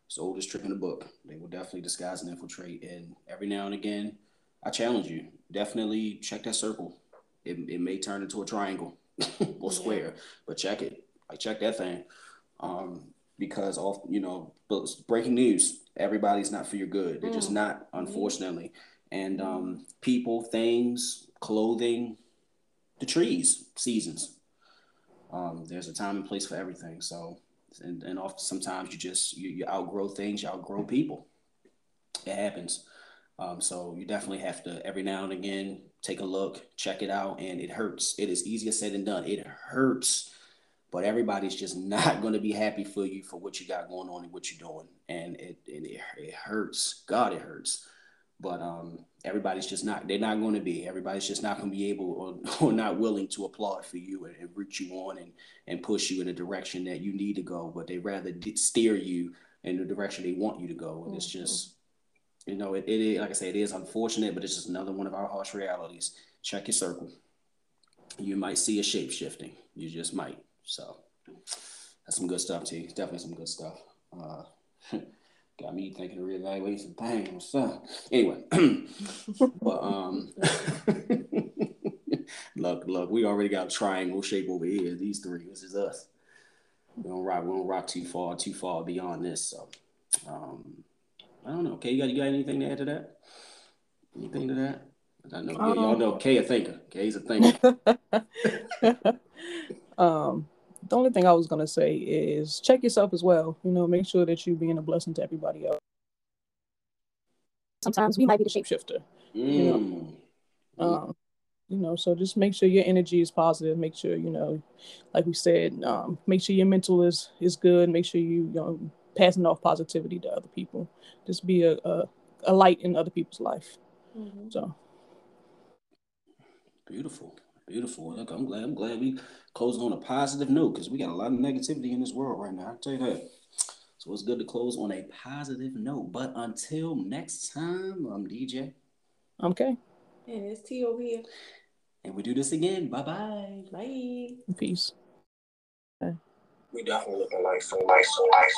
A: It's the oldest trick in the book. They will definitely disguise and infiltrate. And every now and again, I challenge you. Definitely check that circle. It, it may turn into a triangle or square, yeah. but check it. I check that thing. Um, because all you know, breaking news everybody's not for your good. They're just mm. not, unfortunately. And um, people, things, clothing, the trees, seasons. Um, there's a time and place for everything. So, and, and often sometimes you just you, you outgrow things, you outgrow people. It happens. Um, so you definitely have to every now and again take a look, check it out, and it hurts. It is easier said than done. It hurts but everybody's just not going to be happy for you for what you got going on and what you're doing. And it, and it, it hurts. God it hurts. But um, everybody's just not they're not going to be. Everybody's just not going to be able or, or not willing to applaud for you and, and root you on and, and push you in a direction that you need to go. But they rather steer you in the direction they want you to go. And it's just you know it, it is like i say it is unfortunate but it's just another one of our harsh realities. Check your circle. You might see a shape shifting. You just might so that's some good stuff, T. Definitely some good stuff. Uh, got me thinking of reevaluating some things. So anyway, but um, look, look, we already got a triangle shape over here. These three, this is us. We don't rock. We don't rock too far, too far beyond this. So, um, I don't know. Okay, you got you got anything to add to that? Anything to that? I know um, y'all know Kay a thinker. Kay's a thinker.
C: um, the only thing I was gonna say is check yourself as well. You know, make sure that you're being a blessing to everybody else. Sometimes we might be the shapeshifter. Mm. You know, mm. um, you know, so just make sure your energy is positive. Make sure you know, like we said, um, make sure your mental is is good. Make sure you, you know passing off positivity to other people. Just be a a, a light in other people's life. Mm-hmm. So
A: beautiful, beautiful. Look, I'm glad. I'm glad we close on a positive note because we got a lot of negativity in this world right now. I'll tell you that. So it's good to close on a positive note. But until next time, I'm DJ.
C: Okay.
B: And it's T over here.
A: And we do this again. Bye-bye.
B: Bye.
C: Peace.
A: Okay. We definitely looking like so nice, so nice,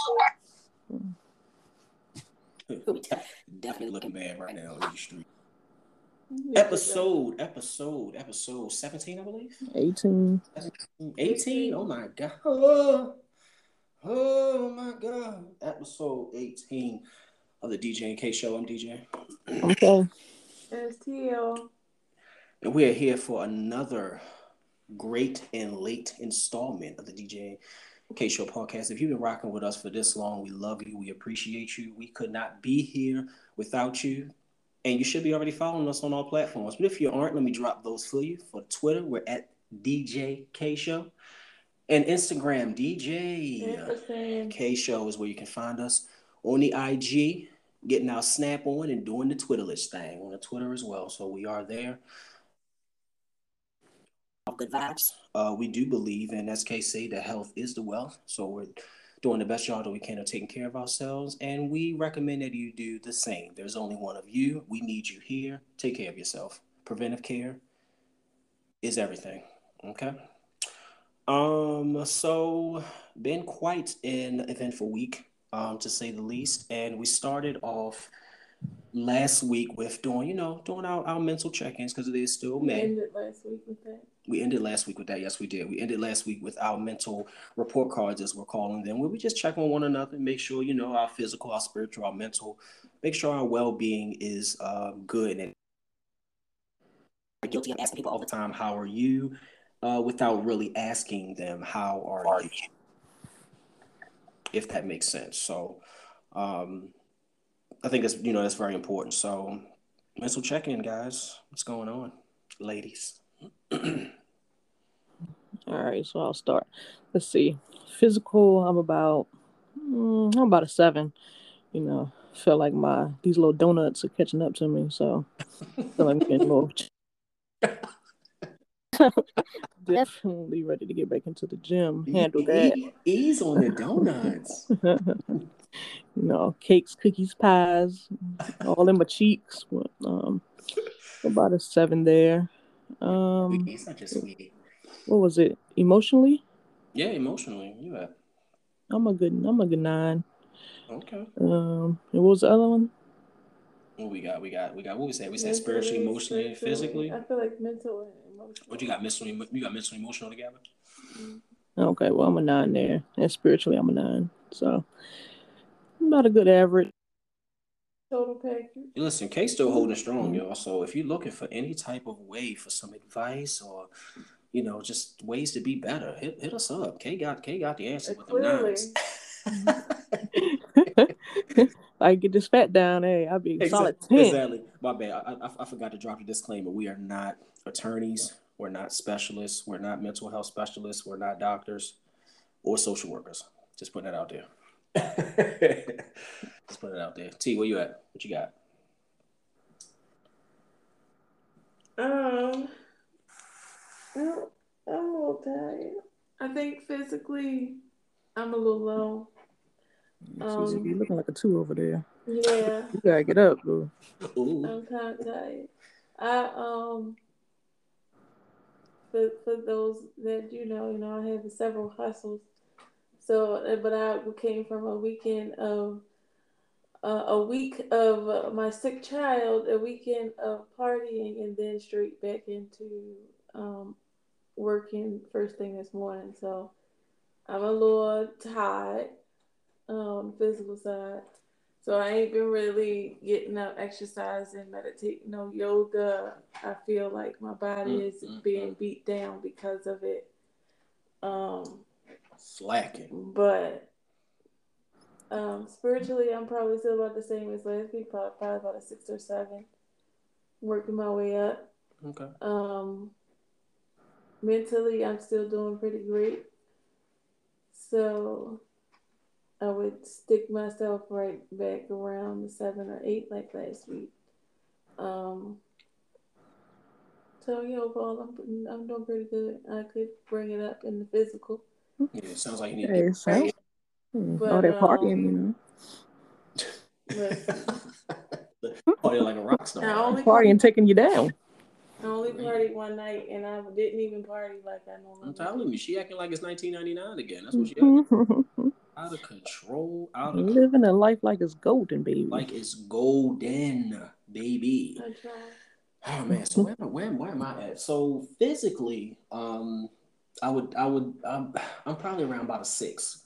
A: so nice. definitely looking bad right now on the street. Episode, episode, episode 17, I believe.
C: 18.
A: 18? Oh my God. Oh, oh my God. Episode 18 of the DJ and K show. I'm DJ.
C: Okay.
B: It's TL.
A: And we are here for another great and late installment of the DJ K Show podcast. If you've been rocking with us for this long, we love you. We appreciate you. We could not be here without you. And you should be already following us on all platforms. But if you aren't, let me drop those for you. For Twitter, we're at DJ K Show. And Instagram, DJ K Show is where you can find us. On the IG, getting our snap on and doing the Twitterless thing on the Twitter as well. So we are there. Good vibes. Uh, we do believe in SKC that health is the wealth. So we're doing the best job that we can of taking care of ourselves. And we recommend that you do the same. There's only one of you. We need you here. Take care of yourself. Preventive care is everything. Okay. Um, so been quite an eventful week, um, to say the least. And we started off last week with doing, you know, doing our, our mental check-ins because it is still May.
B: We ended last week with that.
A: We ended last week with that. Yes, we did. We ended last week with our mental report cards, as we're calling them, where we just check on one another, make sure you know our physical, our spiritual, our mental, make sure our well-being is uh, good. And we're guilty of asking people all the time, "How are you?" Uh, without really asking them, "How are you?" If that makes sense. So, um, I think it's you know that's very important. So, mental check-in, guys. What's going on, ladies?
C: All right, so I'll start. Let's see. Physical, I'm about mm, I'm about a seven. You know, feel like my these little donuts are catching up to me, so feel like I'm getting more. Definitely ready to get back into the gym. Handle that.
A: Ease on the donuts.
C: you know, cakes, cookies, pies, all in my cheeks. Um, about a seven there. Um,
A: He's such a sweetie.
C: What was it? Emotionally?
A: Yeah, emotionally. Yeah.
C: I'm a good. I'm a good nine.
A: Okay.
C: Um, and what was the other one?
A: What we got? We got. We got. What we said? We said spiritually, emotionally, and physically.
B: I feel like mental and emotional.
A: What you got? Mentally, you got mentally, emotional together.
C: Mm-hmm. Okay, well I'm a nine there, and spiritually I'm a nine. So about a good average.
B: Total package.
A: Listen, K still holding strong, y'all. So if you're looking for any type of way for some advice or you know, just ways to be better, hit hit us up. K got K got the answer with the nines.
C: I get this fat down, hey, I'll be exactly, solid 10.
A: Exactly. My bad. I, I, I forgot to drop the disclaimer. We are not attorneys. We're not specialists. We're not mental health specialists. We're not doctors or social workers. Just putting that out there. Just put it out there. T, where you at? What you got?
B: Um, I'm a little tired. I think physically, I'm a little low.
C: Um, you're looking like a two over there.
B: Yeah.
C: You gotta get up, boo.
B: I'm kind of tired. I um. For, for those that you know, you know, I have several hustles. So, but I came from a weekend of uh, a week of my sick child, a weekend of partying, and then straight back into um, working first thing this morning. So I'm a little tired, um, physical side. So I ain't been really getting up, exercising, meditating, no yoga. I feel like my body mm, is mm-hmm. being beat down because of it. Um,
A: Slacking.
B: But um, spiritually, I'm probably still about the same as last week, probably, probably about a six or seven. Working my way up.
A: Okay.
B: Um, mentally, I'm still doing pretty great. So I would stick myself right back around the seven or eight like last week. Um, so yeah, overall, I'm I'm doing pretty good. I could bring it up in the physical.
A: Yeah, it sounds like you need hey, to
C: pray. But, oh, they're partying, um, you know.
A: Party like a rock star.
C: Partying taking you down.
B: I only partied one night, and I didn't even party like I normally.
A: I'm telling you, she acting like it's 1999 again. That's what she acting. out of control. Out of
C: living control. a life like it's golden, baby.
A: Like it's golden, baby. Oh man, so where, where, where am I at? So physically, um, I would, I would, I'm, I'm probably around about a six,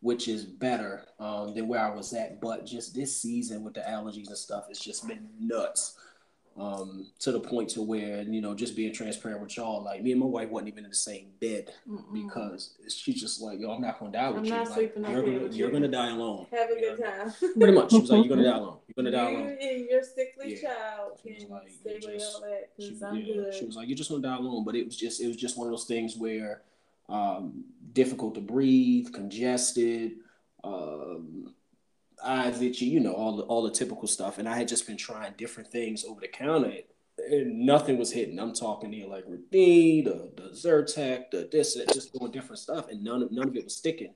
A: which is better um, than where I was at. But just this season with the allergies and stuff, it's just been nuts um, to the point to where you know just being transparent with y'all like me and my wife wasn't even in the same bed Mm-mm. because she's just like yo I'm not gonna die with I'm you like, you're, gonna, you're you. gonna die alone.
B: Have a good time.
A: Pretty much. She was like you're gonna die alone. You're gonna die alone.
B: and your sickly yeah. child can like, stay y'all at because yeah,
A: she was like you're just gonna die alone. But it was just it was just one of those things where um, difficult to breathe congested um, eyes itchy, you know, all the all the typical stuff. And I had just been trying different things over the counter, and nothing was hitting. I'm talking to like Radine, the the Zyrtec, the this, just doing different stuff, and none of none of it was sticking.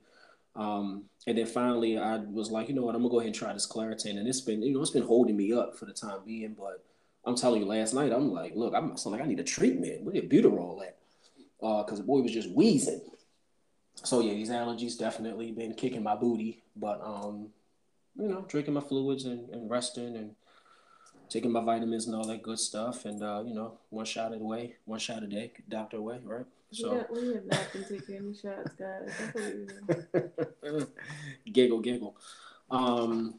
A: Um, and then finally, I was like, you know what, I'm gonna go ahead and try this Claritin, and it's been, you know, it's been holding me up for the time being. But I'm telling you, last night, I'm like, look, I'm sound like I need a treatment. Where the Buterol at? Uh because uh, the boy was just wheezing. So yeah, these allergies definitely been kicking my booty, but um, you know, drinking my fluids and, and resting and taking my vitamins and all that good stuff. And, uh, you know, one shot a day, one shot a day, doctor away, right?
B: So yeah, we have not been taking any shots, guys.
A: giggle, giggle. Um,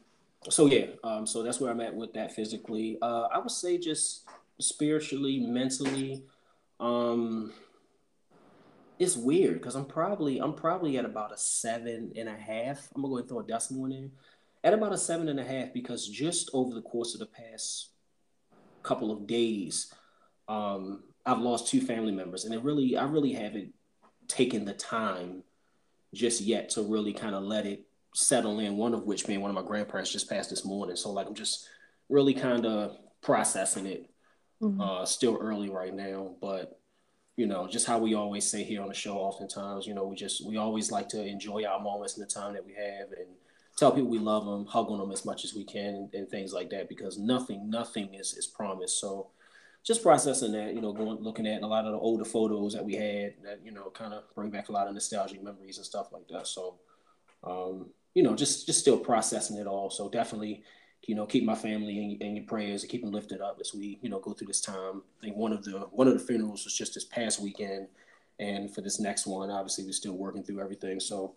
A: so yeah, um, so that's where I'm at with that physically. Uh, I would say just spiritually, mentally, um, it's weird because I'm probably I'm probably at about a seven and a half. I'm gonna go and throw a decimal in there at about a seven and a half because just over the course of the past couple of days, um, I've lost two family members, and it really, I really haven't taken the time just yet to really kind of let it settle in. One of which being one of my grandparents just passed this morning, so like I'm just really kind of processing it. Mm-hmm. Uh, still early right now, but you know, just how we always say here on the show, oftentimes, you know, we just we always like to enjoy our moments and the time that we have, and tell people we love them, hug on them as much as we can, and, and things like that. Because nothing, nothing is is promised. So just processing that, you know, going looking at a lot of the older photos that we had that you know kind of bring back a lot of nostalgic memories and stuff like that. So, um, you know, just just still processing it all. So definitely, you know, keep my family in, in your prayers and keep them lifted up as we you know go through this time. I think one of the one of the funerals was just this past weekend, and for this next one, obviously we're still working through everything. So,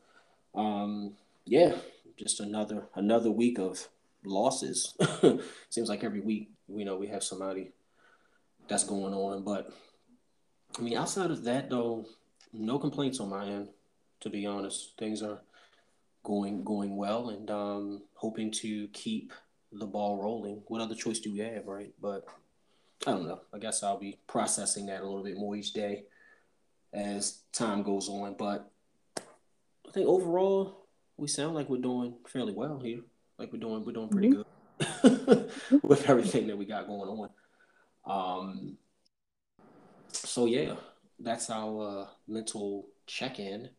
A: um, yeah, just another another week of losses. Seems like every week we know we have somebody that's going on. But I mean, outside of that though, no complaints on my end. To be honest, things are going going well, and um, hoping to keep the ball rolling. What other choice do we have, right? But I don't know. I guess I'll be processing that a little bit more each day as time goes on. But I think overall, we sound like we're doing fairly well here. Like we're doing we're doing pretty mm-hmm. good with everything that we got going on. Um, so yeah, that's our uh, mental check-in,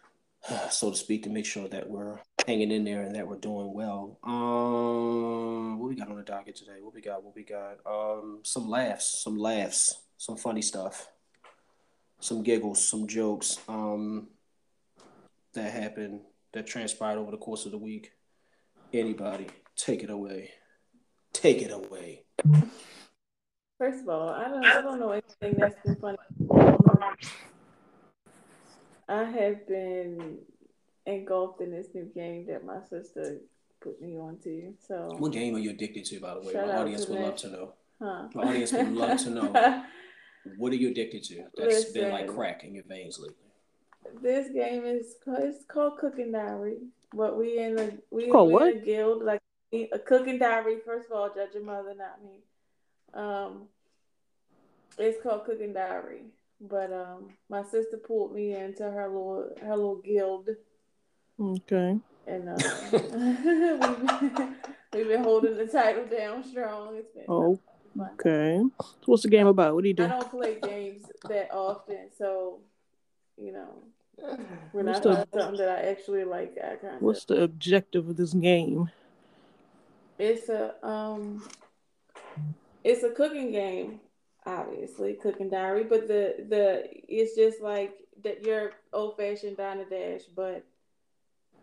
A: so to speak, to make sure that we're hanging in there and that we're doing well. Um, what we got on the docket today? What we got? What we got? Um, some laughs, some laughs, some funny stuff, some giggles, some jokes. Um, that happened that transpired over the course of the week. Anybody, take it away. Take it away.
B: First of all, I don't, I don't know anything that's been funny. I have been engulfed in this new game that my sister put me on to. So,
A: what game are you addicted to? By the way, my audience would love to know. Huh? My audience would love to know. What are you addicted to? That's Listen, been like crack in your veins lately.
B: This game is it's called Cooking Diary. But we in a we,
C: called
B: we
C: what?
B: in a guild like a cooking diary. First of all, judge your mother, not me. Um, it's called Cooking Diary. But um, my sister pulled me into her little her little guild.
C: Okay.
B: And uh, we've, been, we've been holding the title down strong. It's been
C: oh. Okay. So what's the game about? What do you do?
B: I don't play games that often, so you know, when what's I the, something that I actually like, I kind
C: What's the objective of this game?
B: It's a um, it's a cooking game. obviously cooking diary, but the the it's just like that your old fashioned Diner Dash, but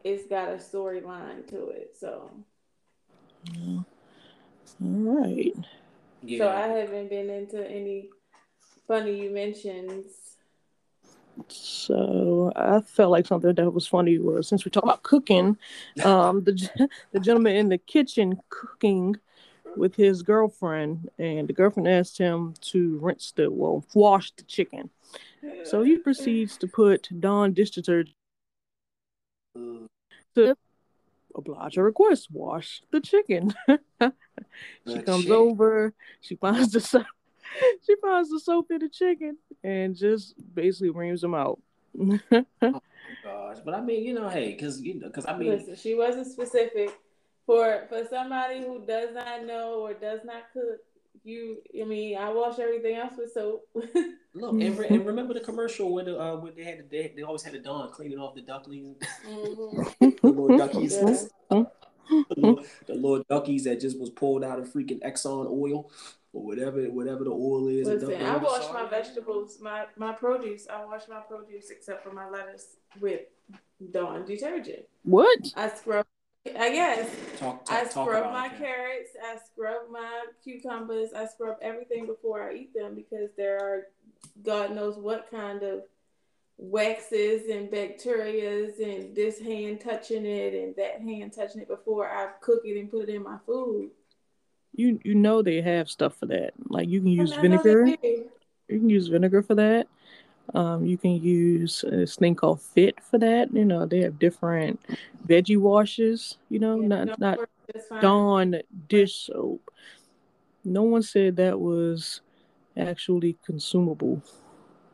B: it's got a storyline to it. So,
C: all right.
B: Yeah. So I haven't been into any funny you mentions.
C: So I felt like something that was funny was since we talk about cooking, um, the the gentleman in the kitchen cooking with his girlfriend, and the girlfriend asked him to rinse the well wash the chicken. So he proceeds to put Dawn dish detergent to oblige her request, wash the chicken. she comes over, she finds the soap, she finds the soap in the chicken and just basically reams them out.
A: oh gosh, but I mean, you know, hey, because you know, because I mean,
B: Listen, she wasn't specific for for somebody who does not know or does not cook you i mean i wash everything else with soap
A: look and, re- and, remember the commercial when, the, uh, when they had the they, they always had the dawn cleaning off the ducklings mm-hmm. the little duckies yeah. the, little, the little duckies that just was pulled out of freaking exxon oil or whatever whatever the oil is
B: Listen, i wash my vegetables my my produce i wash my produce except for my lettuce with dawn detergent
C: what
B: i scrub I guess. Talk, talk, I scrub my carrots. I scrub my cucumbers. I scrub everything before I eat them because there are God knows what kind of waxes and bacterias and this hand touching it and that hand touching it before I cook it and put it in my food.
C: You you know they have stuff for that. Like you can use vinegar. You can use vinegar for that. Um, you can use this thing called Fit for that. You know, they have different veggie washes. You know, yeah, not no, not Dawn dish soap. No one said that was actually consumable.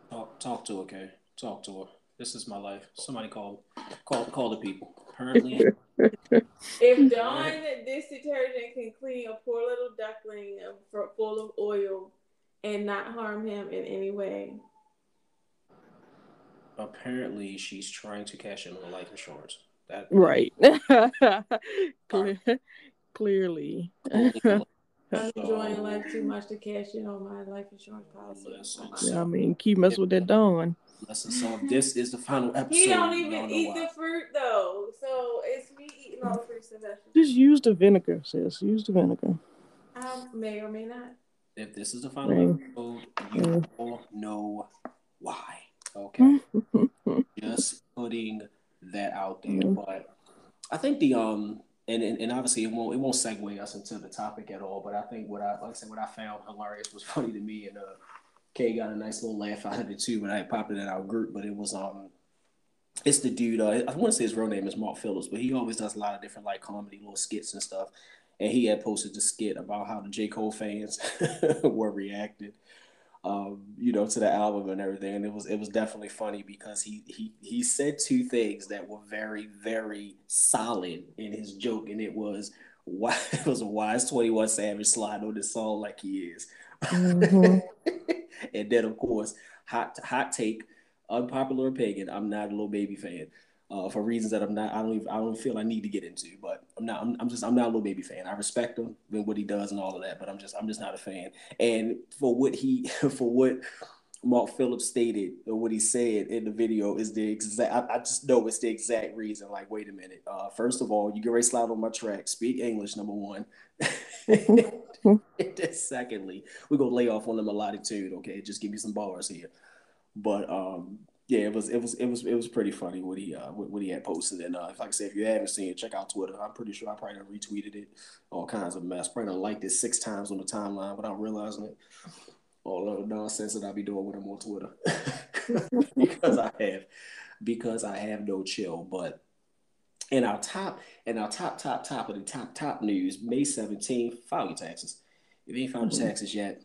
A: Talk, talk to her, okay? Talk to her. This is my life. Somebody call, call, call the people. Apparently.
B: if Dawn dish detergent can clean a poor little duckling full of oil and not harm him in any way,
A: apparently she's trying to cash in on life insurance. That
C: right. Clear, clearly.
B: I'm enjoying life too much to cash in on my life insurance policy.
C: Oh yeah, I mean, keep messing with that Dawn.
A: Listen, so this is the final episode.
B: He don't even eat why. the fruit though, so it's me eating all the fruits and vegetables.
C: Just use the vinegar, sis. Use the vinegar.
B: I may or may not.
A: If this is the final episode, you all know why. Okay. Just putting that out there. But I think the um and, and, and obviously it won't it won't segue us into the topic at all. But I think what I like I said what I found hilarious was funny to me and uh Kay got a nice little laugh out of it too when I popped it in our group. But it was um it's the dude. Uh, I want to say his real name is Mark Phillips, but he always does a lot of different like comedy little skits and stuff. And he had posted the skit about how the J Cole fans were reacted um, you know, to the album and everything. And it was it was definitely funny because he he he said two things that were very very solid in his joke, and it was why it was why is Twenty One Savage slide on this song like he is, mm-hmm. and then of course hot hot take, unpopular opinion. I'm not a Lil Baby fan uh, for reasons that I'm not. I don't. Even, I don't feel I need to get into. But I'm not. I'm, I'm, just. I'm not a Lil Baby fan. I respect him and what he does and all of that. But I'm just. I'm just not a fan. And for what he, for what Mark Phillips stated or what he said in the video is the exact. I, I just know it's the exact reason. Like, wait a minute. Uh, first of all, you get ready slide on my track. Speak English. Number one. secondly, we're gonna lay off on the melodic tune. Okay, just give me some bars here. But um, yeah, it was it was it was it was pretty funny what he uh what, he had posted. And uh like I said if you haven't seen it check out Twitter. I'm pretty sure I probably retweeted it. All kinds of mess. Probably liked it six times on the timeline without realizing it. All of the nonsense that I be doing with him on Twitter. Because I have because I have no chill. But in our top in our top top top of the top top news May 17th file your taxes if you ain't filed your taxes yet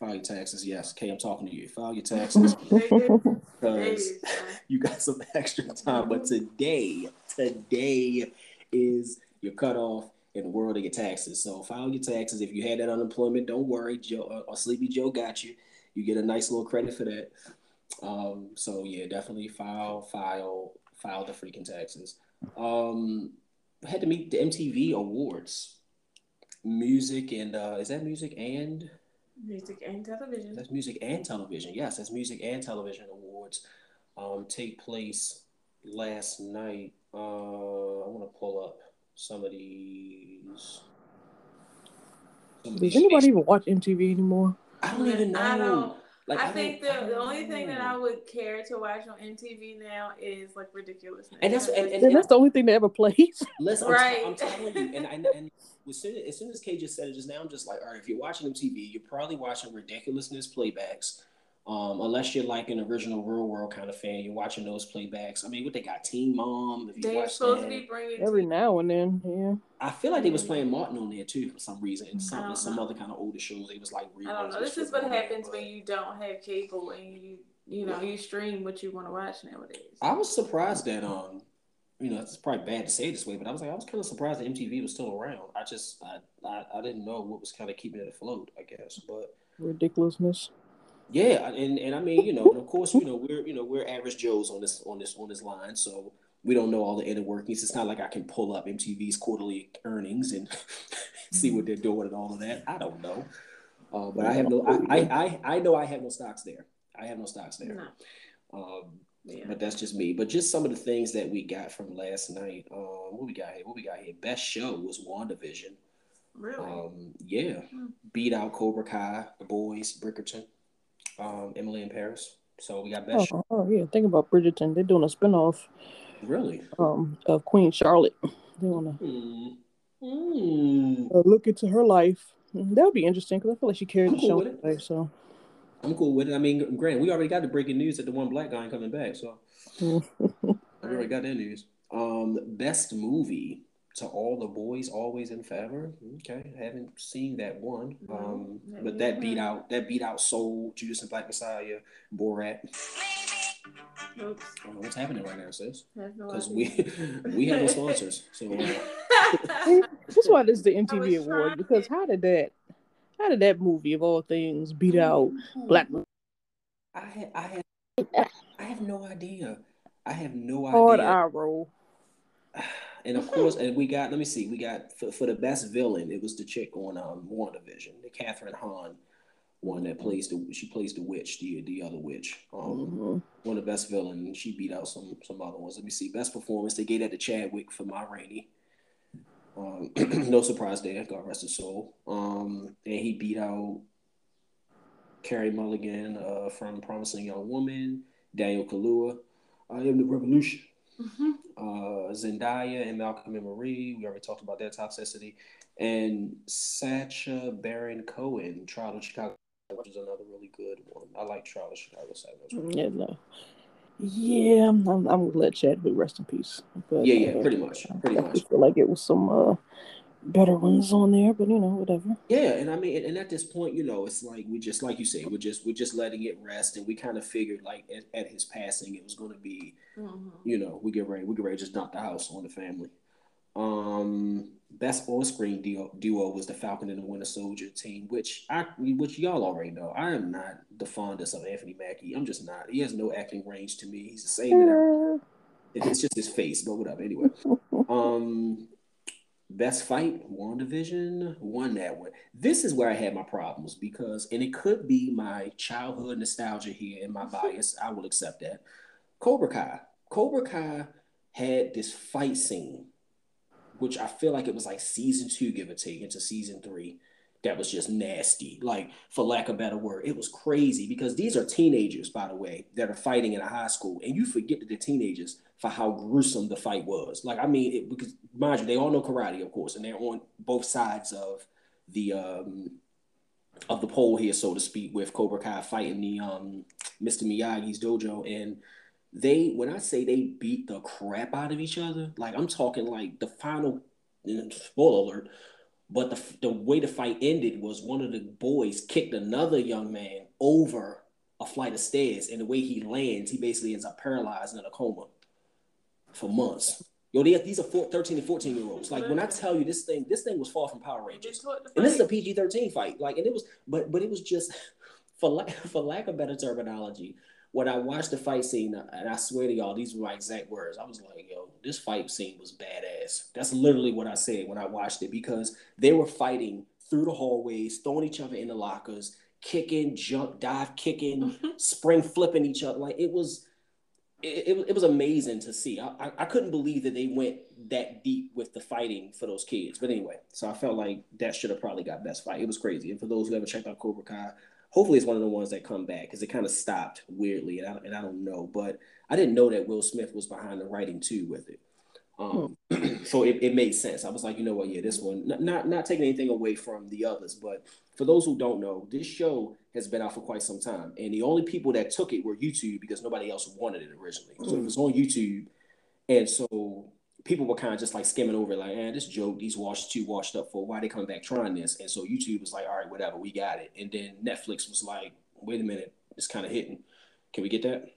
A: File your taxes. Yes, Kay, I'm talking to you. File your taxes because you got some extra time. But today, today is your cutoff in the world of your taxes. So file your taxes. If you had that unemployment, don't worry. Joe uh, or Sleepy Joe got you. You get a nice little credit for that. Um, so yeah, definitely file, file, file the freaking taxes. Um, had to meet the MTV Awards. Music and uh, is that music and
B: Music and television.
A: That's music and television. Yes, that's music and television awards. Um, take place last night. Uh, I want to pull up some of these.
C: Some of Does anybody even watch MTV anymore?
A: I don't even know.
B: I don't. Like, I, I think the, the only thing that I mm. would care to watch on MTV now is like ridiculousness.
A: And that's and,
C: and, and that's the only thing they ever plays.
A: Listen, right? I'm, t- I'm telling you, and I and as soon as, as soon as Kay just said it just now, I'm just like, all right, if you're watching MTV, you're probably watching ridiculousness playbacks. Um, unless you're like an original real world kind of fan, you're watching those playbacks. I mean, what they got, Teen Mom.
B: If They're supposed that, to be bringing
C: every now and then. Yeah,
A: I feel like they was playing Martin on there too for some reason, and some some other kind of older shows. They was like,
B: I don't know. This is what happens when you don't have cable and you you know you stream what you want to watch nowadays.
A: I was surprised that um you know, it's probably bad to say this way, but I was like, I was kind of surprised that MTV was still around. I just, I, I, I didn't know what was kind of keeping it afloat, I guess. But
C: ridiculousness.
A: Yeah, and and I mean, you know, and of course, you know, we're you know we're average Joes on this on this on this line, so we don't know all the inner workings. It's not like I can pull up MTV's quarterly earnings and see what they're doing and all of that. I don't know, uh, but I have no, I, I, I know I have no stocks there. I have no stocks there. No. Um, yeah. But that's just me. But just some of the things that we got from last night. Um, what we got here? What we got here? Best show was WandaVision.
B: Really?
A: Um, yeah. Hmm. Beat out Cobra Kai, The Boys, Bridgerton, um, Emily in Paris. So we got best.
C: Oh, oh, yeah. Think about Bridgerton. They're doing a spinoff.
A: Really?
C: Um, of Queen Charlotte. They want to
A: mm. mm. uh,
C: look into her life. That would be interesting because I feel like she carried I'm the cool show today. So
A: I'm cool with it. I mean, Grant, we already got the breaking news that the one black guy ain't coming back, so I already got that news. Um, best movie to all the boys always and forever. Okay, haven't seen that one. Um, but that beat out that beat out Soul, Judas and Black Messiah, Borat. Oops. what's happening right now, sis? Because no we we have no sponsors, so. Uh...
C: That's why this is the MTV award because how did that how did that movie of all things beat out Black?
A: I I have, I have no idea. I have no idea. Hard eye roll. And of course, and we got. Let me see. We got for, for the best villain. It was the chick on um WandaVision, the Kathryn Hahn one that plays the she plays the witch, the the other witch. Um, mm-hmm. one of the best villain. She beat out some some other ones. Let me see. Best performance they gave that to Chadwick for Ma Rainey. Um, no surprise there. God rest his soul. Um, and he beat out Carey Mulligan uh, from Promising Young Woman, Daniel Kaluuya, I Am the Revolution, mm-hmm. uh, Zendaya and Malcolm and Marie. We already talked about that toxicity. And Sacha Baron Cohen, Trial of Chicago, which is another really good one. I like Trial of Chicago 7.
C: Yeah, no. Yeah, I'm, I'm, I'm gonna let Chadwick rest in peace.
A: But, yeah, yeah, uh, pretty much, pretty I much.
C: feel like it was some uh, better ones on there, but you know, whatever.
A: Yeah, and I mean, and at this point, you know, it's like we just, like you say, we're just, we're just letting it rest, and we kind of figured, like, at, at his passing, it was going to be, mm-hmm. you know, we get ready, we get ready to just dump the house on the family. Um, best on-screen duo, duo was the Falcon and the Winter Soldier team, which I, which y'all already know. I am not the fondest of Anthony Mackie. I'm just not. He has no acting range to me. He's the same. It's just his face, but whatever. Anyway, um, best fight, WandaVision won that one. This is where I had my problems because, and it could be my childhood nostalgia here and my bias. I will accept that. Cobra Kai. Cobra Kai had this fight scene which I feel like it was like season two, give or take, into season three. That was just nasty, like for lack of better word. It was crazy because these are teenagers, by the way, that are fighting in a high school, and you forget that they're teenagers for how gruesome the fight was. Like, I mean, it, because mind you, they all know karate, of course, and they're on both sides of the um, of the pole here, so to speak, with Cobra Kai fighting the um, Mr. Miyagi's dojo, and they when I say they beat the crap out of each other, like I'm talking like the final spoiler alert, but the the way the fight ended was one of the boys kicked another young man over a flight of stairs, and the way he lands, he basically ends up paralyzed in a coma for months. Yo, they, these are four, 13 and 14 year olds. Like when I tell you this thing, this thing was far from Power Rangers. And this is a PG 13 fight. Like, and it was, but but it was just for lack for lack of better terminology, when I watched the fight scene, and I swear to y'all, these were my exact words. I was like, yo, this fight scene was badass. That's literally what I said when I watched it because they were fighting through the hallways, throwing each other in the lockers, kicking, jump, dive kicking, mm-hmm. spring flipping each other. Like it was, it, it, it was amazing to see. I, I, I couldn't believe that they went that deep with the fighting for those kids. But anyway, so I felt like that should have probably got best fight. It was crazy. And for those who haven't checked out Cobra Kai, hopefully it's one of the ones that come back because it kind of stopped weirdly, and I, and I don't know. But I didn't know that Will Smith was behind the writing too with it. Um, so it, it made sense. I was like, you know what, yeah, this one, not, not not taking anything away from the others, but for those who don't know, this show has been out for quite some time, and the only people that took it were YouTube because nobody else wanted it originally. So it was on YouTube, and so people were kind of just like skimming over, like, eh, this joke, these washed too washed up for why they come back trying this, and so YouTube was like, all right, whatever, we got it, and then Netflix was like, wait a minute, it's kind of hitting. Can we get that?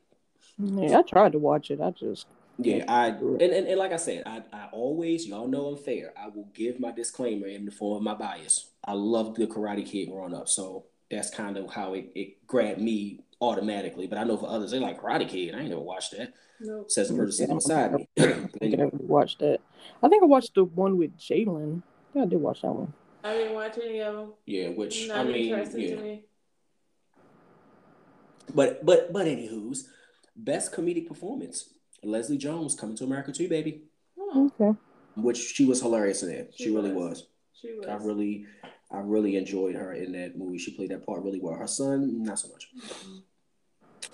C: Yeah, I tried to watch it. I just
A: yeah, I and, and, and like I said, I, I always y'all know I'm fair. I will give my disclaimer in the form of my bias. I loved the Karate Kid growing up, so that's kind of how it, it grabbed me automatically. But I know for others, they like Karate Kid. I ain't never watched that. Nope. Says the person sitting beside me.
C: I anyway. watched that. I think I watched the one with Jaden. Yeah, I did watch that one.
B: I didn't watch any of them.
A: Yeah, which Not I mean, yeah. Me. But but but anywho's best comedic performance. Leslie Jones coming to America too, baby.
C: Oh, okay.
A: Which she was hilarious in it. She, she really was. She was. I really, I really enjoyed her in that movie. She played that part really well. Her son, not so much. Mm-hmm.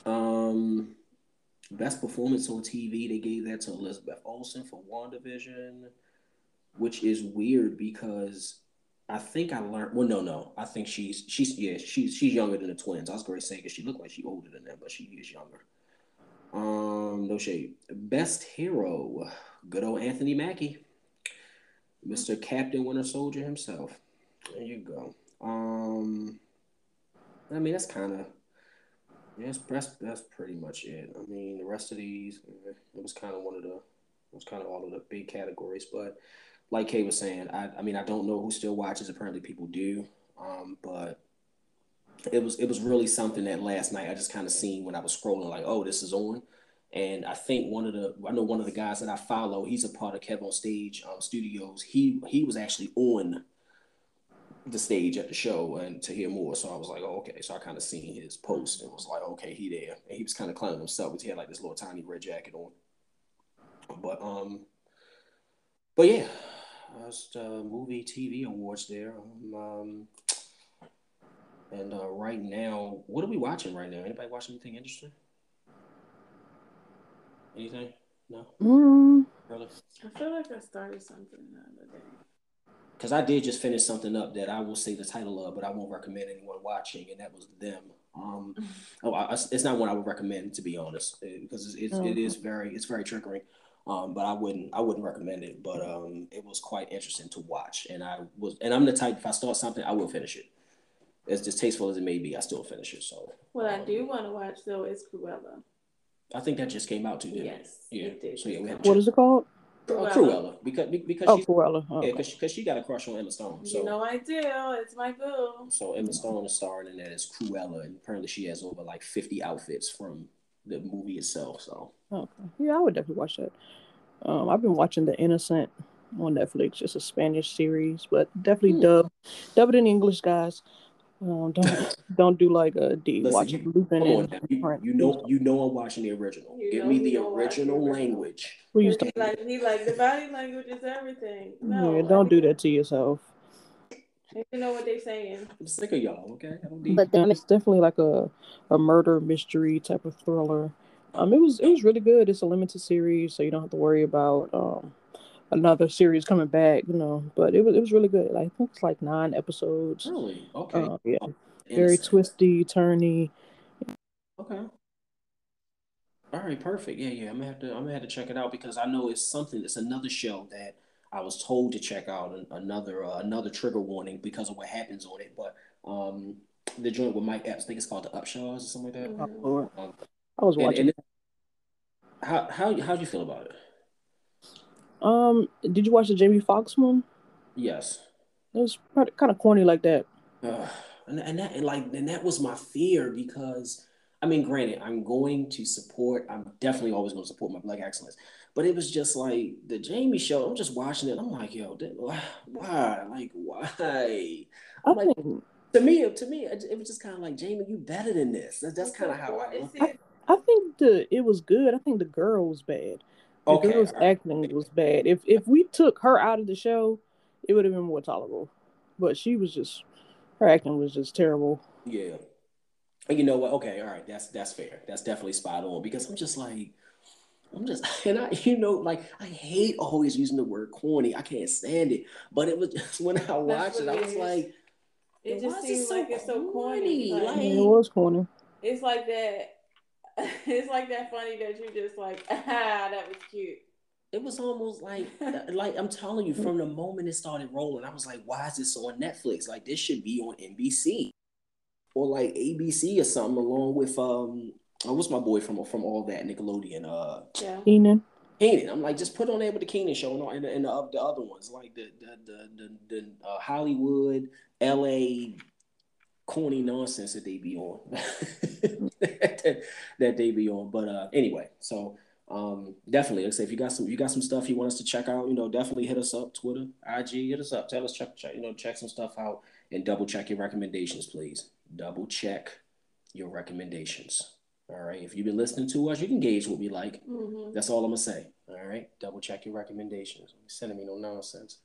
A: Um, best performance on TV, they gave that to Elizabeth Olsen for WandaVision, which is weird because I think I learned. Well, no, no. I think she's she's yeah she's she's younger than the twins. I was going to say because she looked like she older than them, but she is younger. Um, no shade. Best hero, good old Anthony Mackie, Mr. Captain Winter Soldier himself. There you go. Um, I mean that's kind of yeah, that's, that's pretty much it. I mean the rest of these, eh, it was kind of one of the, it was kind of all of the big categories. But like Kay was saying, I I mean I don't know who still watches. Apparently people do. Um, but it was it was really something that last night I just kind of seen when I was scrolling like oh this is on and I think one of the I know one of the guys that I follow he's a part of Kev on Stage um, Studios he he was actually on the stage at the show and to hear more so I was like oh okay so I kind of seen his post and was like okay he there and he was kind of clowning himself because he had like this little tiny red jacket on but um but yeah that's the movie TV awards there um, um and uh, right now, what are we watching right now? Anybody watching anything interesting? Anything? No.
C: Mm.
B: Really? I feel like I started something the other day.
A: Because I did just finish something up that I will say the title of, but I won't recommend anyone watching, and that was them. Um, oh, I, it's not one I would recommend to be honest, because it's, it's mm-hmm. it is very it's very triggering. Um, but I wouldn't I wouldn't recommend it. But um, it was quite interesting to watch, and I was and I'm the type if I start something I will finish it as distasteful as it may be, I still finish it. So
B: what um, I do want to watch though is Cruella.
A: I think that just came out too.
B: Yes.
A: Yeah. So yeah, we
C: have what is it called?
A: Cruella. Uh, Cruella. Because because
C: oh,
A: she,
C: Cruella.
A: Oh, yeah, because she, cause she got a crush on Emma Stone. So
B: you know I do. It's my boo.
A: So Emma Stone is starring in that as Cruella, and apparently she has over like fifty outfits from the movie itself. So
C: okay, yeah, I would definitely watch that. Um, I've been watching The Innocent on Netflix. It's a Spanish series, but definitely hmm. dub, dub it in English, guys. Um, don't don't do like a D. Listen, watch you, Lupin
A: and you, you, know you know I'm watching the original. You Give me the original language.
B: Please don't. He like he like the body language is everything. No,
C: yeah, don't do that to yourself.
B: You know what they're saying.
A: I'm sick of y'all. Okay,
C: but then it's definitely like a a murder mystery type of thriller. Um, it was it was really good. It's a limited series, so you don't have to worry about um another series coming back, you know. But it was it was really good. Like, I think it's like nine episodes.
A: Really? Okay. Uh,
C: yeah. Very twisty, turny.
A: Okay. All right, perfect. Yeah, yeah. I'm gonna have to I'm gonna have to check it out because I know it's something. It's another show that I was told to check out. Another uh, another trigger warning because of what happens on it. But um, the joint with Mike Epps, I think it's called the Upshaws or something like that.
C: Oh, um, I was watching. And, and
A: how how how do you feel about it?
C: Um, did you watch the Jamie Foxx one?
A: Yes.
C: It was kind of corny like that.
A: Uh, and, and that and like and that was my fear because I mean, granted, I'm going to support. I'm definitely always going to support my black excellence. But it was just like the Jamie show. I'm just watching it. I'm like, yo, why? Like, why?
C: I'm like,
A: to me, to me, it, was just kind of like Jamie, you better than this. That's, that's kind of how I,
C: I. I think the it was good. I think the girl was bad. The okay, girl's right. acting was bad. If if we took her out of the show, it would have been more tolerable. But she was just her acting was just terrible.
A: Yeah. And you know what? Okay, all right, that's that's fair. That's definitely spot on because I'm just like I'm just and I you know like I hate always using the word corny. I can't stand it. But it was just when I watched it, I was like
B: it just seems so like it's so corny.
C: Like, like, it was corny.
B: It's like that. It's like that funny that you just like ah that was cute.
A: It was almost like like I'm telling you from the moment it started rolling, I was like, why is this on Netflix? Like this should be on NBC or like ABC or something along with um oh, what's my boy from from all that Nickelodeon uh
C: yeah. Kenan.
A: Kenan. I'm like, just put on there with the Kenan show and, all, and, the, and the, the other ones like the the the the, the uh, Hollywood, L.A. corny nonsense that they be on that, that they be on. But uh, anyway, so um, definitely, like I say, if you got some, you got some stuff you want us to check out, you know, definitely hit us up, Twitter, IG, hit us up, tell us check, check, you know, check some stuff out, and double check your recommendations, please. Double check your recommendations. All right. If you've been listening to us, you can gauge what we like. Mm-hmm. That's all I'm gonna say. All right. Double check your recommendations. Sending me no nonsense.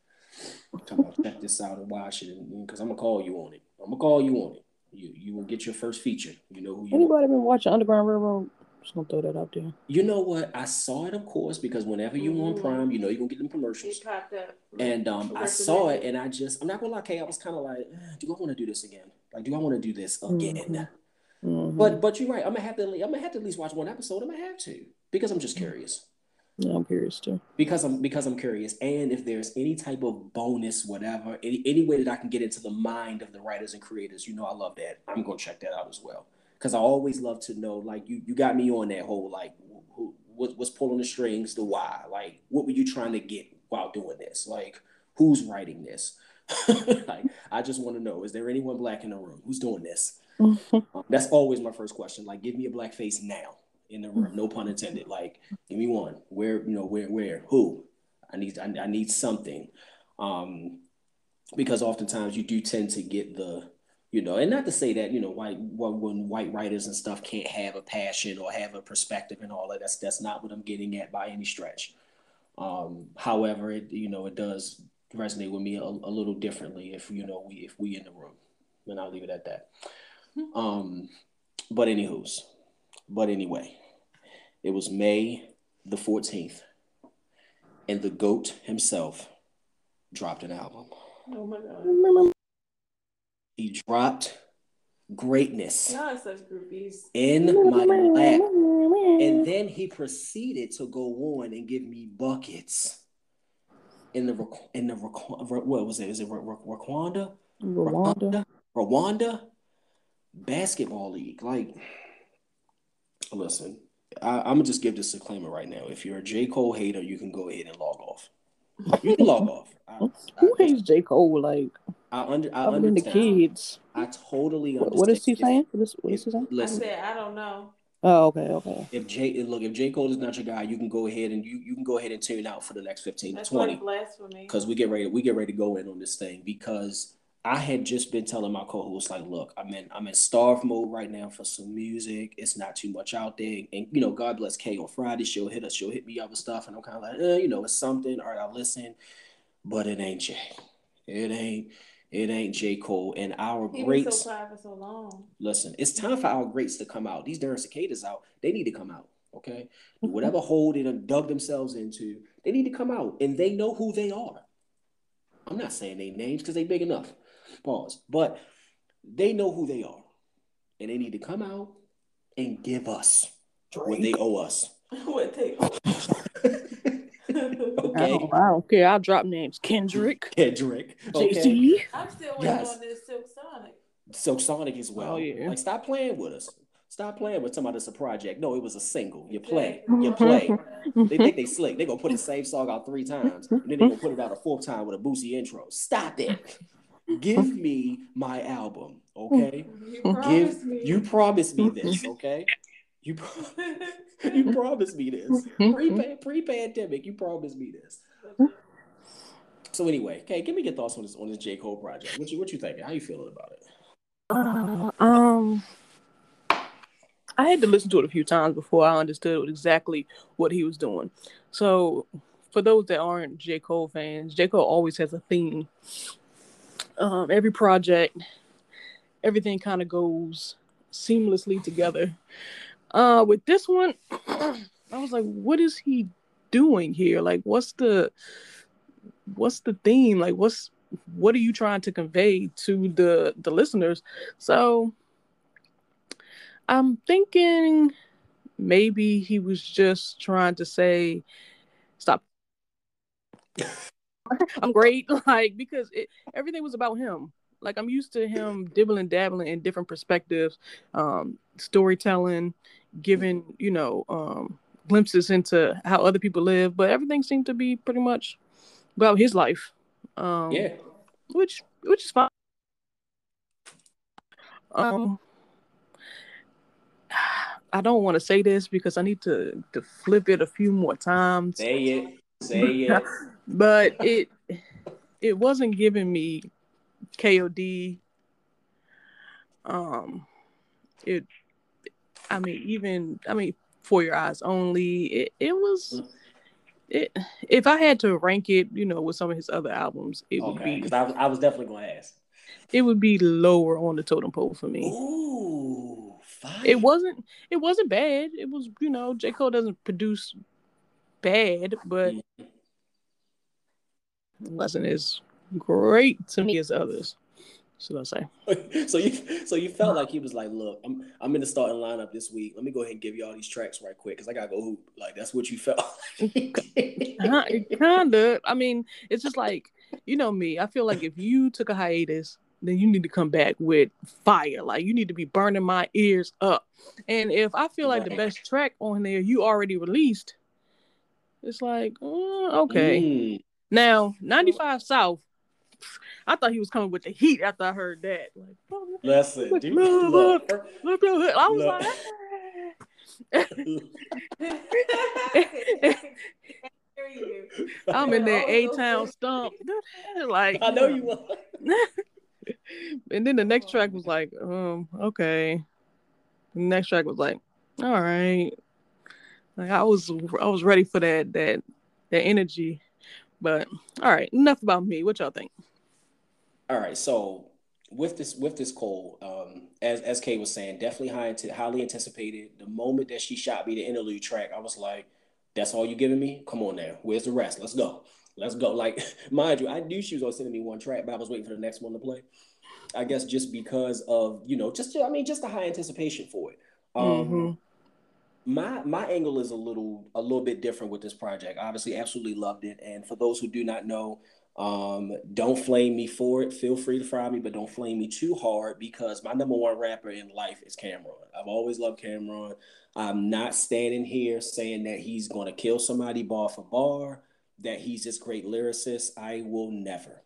A: Come on, check this out and watch it, because I'm gonna call you on it. I'm gonna call you on it. You you will get your first feature. You know who you.
C: Anybody are. been watching Underground Railroad? Just gonna throw that out there.
A: You know what? I saw it, of course, because whenever you mm-hmm. on Prime, you know you're gonna get them commercials. And um, I saw it, and I just, I'm not gonna lie, Kay, I was kind of like, eh, do I want to do this again? Like, do I want to do this again? Mm-hmm. Mm-hmm. But but you're right. I'm gonna have to. I'm gonna have to at least watch one episode. I'm gonna have to because I'm just curious.
C: Yeah, I'm curious too.
A: Because I'm because I'm curious, and if there's any type of bonus, whatever, any any way that I can get into the mind of the writers and creators, you know, I love that. I'm gonna check that out as well because I always love to know, like you you got me on that whole like who, what, what's pulling the strings, the why, like what were you trying to get while doing this, like who's writing this. like I just want to know, is there anyone black in the room who's doing this? that's always my first question. Like, give me a black face now in the room. No pun intended. Like, give me one. Where you know where where who? I need I, I need something. Um, because oftentimes you do tend to get the you know, and not to say that you know white when white writers and stuff can't have a passion or have a perspective and all that. That's that's not what I'm getting at by any stretch. Um, however, it you know it does resonate with me a, a, little differently if you know we if we in the room, and I'll leave it at that. Hmm. Um, but anywho's, but anyway, it was May the 14th, and the goat himself dropped an album.
B: Oh my god.
A: He dropped greatness
B: no, such groupies.
A: in my lap. And then he proceeded to go on and give me buckets in the in the what was it? Is it Rwanda?
C: Rwanda.
A: Rwanda basketball league. Like, listen, I, am gonna just give this disclaimer right now. If you're a J Cole hater, you can go ahead and log off. You can log off. I,
C: Who I, hates J Cole? Like,
A: I under I understand.
C: the kids.
A: I totally understand.
C: What is he saying? What is, what is he saying?
B: Listen, I said I don't know.
C: Oh, okay, okay.
A: If J look, if J Cole is not your guy, you can go ahead and you you can go ahead and tune out for the next fifteen
B: That's
A: to twenty.
B: Because
A: we get ready, we get ready to go in on this thing because I had just been telling my co-host like, look, I'm in I'm in starve mode right now for some music. It's not too much out there, and you know, God bless Kay on Friday. She'll hit us, she'll hit me up with stuff, and I'm kind of like, eh, you know, it's something. All right, I'll listen, but it ain't Jay. It ain't. It ain't J. Cole and our
B: he
A: greats.
B: so quiet for so long.
A: Listen, it's time for our greats to come out. These darn cicadas out. They need to come out. Okay, whatever hole they done dug themselves into, they need to come out, and they know who they are. I'm not saying they names because they big enough. Pause. But they know who they are, and they need to come out and give us Drake. what they owe us.
B: what they owe.
C: okay. I don't, I don't, care. I'll drop names. Kendrick.
A: Kendrick.
B: Okay. Jay Z. I'm still waiting yes. on this Silk Sonic.
A: Silk Sonic as oh, well.
C: Oh, yeah.
A: Like, stop playing with us. Stop playing with somebody that's a project. No, it was a single. You play. You play. they think they slick. They gonna put the same song out three times, and then they gonna put it out a fourth time with a Boosie intro. Stop it. Give me my album, okay?
B: You Give
A: me. you promise me this, okay? You you promised me this pre pre pandemic. You promised me this. So anyway, okay, give me your thoughts on this on this J Cole project. What you what you thinking? How you feeling about it?
C: Uh, um, I had to listen to it a few times before I understood exactly what he was doing. So, for those that aren't J. Cole fans, J. Cole always has a theme. Um, every project, everything kind of goes seamlessly together. Uh, with this one, I was like, what is he doing here? Like, what's the what's the theme? Like, what's what are you trying to convey to the the listeners? So I'm thinking maybe he was just trying to say, stop. I'm great, like because it, everything was about him. Like I'm used to him dibbling, dabbling in different perspectives, um, storytelling, giving you know um, glimpses into how other people live, but everything seemed to be pretty much about his life. Um,
A: yeah,
C: which which is fine. Um, I don't want to say this because I need to to flip it a few more times.
A: Say it. Say it.
C: But it it wasn't giving me KOD. Um, it. I mean, even I mean, for your eyes only. It it was. It, if I had to rank it, you know, with some of his other albums, it okay, would be.
A: Because I was, I was definitely going to ask.
C: It would be lower on the totem pole for me.
A: Ooh, fine.
C: It wasn't. It wasn't bad. It was, you know, J Cole doesn't produce bad, but mm-hmm. Wasn't as great to me as others should I say?
A: so you so you felt like he was like, look, I'm I'm in the starting lineup this week. Let me go ahead and give you all these tracks right quick because I gotta go hoop. Like that's what you felt.
C: Kinda. I mean, it's just like you know me. I feel like if you took a hiatus, then you need to come back with fire. Like you need to be burning my ears up. And if I feel like the best track on there you already released, it's like, uh, okay. Mm. Now, 95 South I thought he was coming with the heat after I heard that. Like,
A: oh, listen, look, dude, look,
C: look, look, look, I was look. like, I'm in that A Town stump. Like
A: I know you were.
C: and then the next track was like, um, okay. The next track was like, all right. Like I was I was ready for that that that energy. But all right, enough about me. What y'all think?
A: All right, so with this with this Cole, um, as as Kay was saying, definitely high highly anticipated. The moment that she shot me the interlude track, I was like, "That's all you giving me? Come on now, where's the rest? Let's go, let's go." Like, mind you, I knew she was gonna send me one track, but I was waiting for the next one to play. I guess just because of you know, just I mean, just the high anticipation for it. Um, mm-hmm. My my angle is a little a little bit different with this project. Obviously, absolutely loved it, and for those who do not know, um, don't flame me for it. Feel free to fry me, but don't flame me too hard because my number one rapper in life is Cam'ron. I've always loved Cam'ron. I'm not standing here saying that he's going to kill somebody bar for bar, that he's this great lyricist. I will never.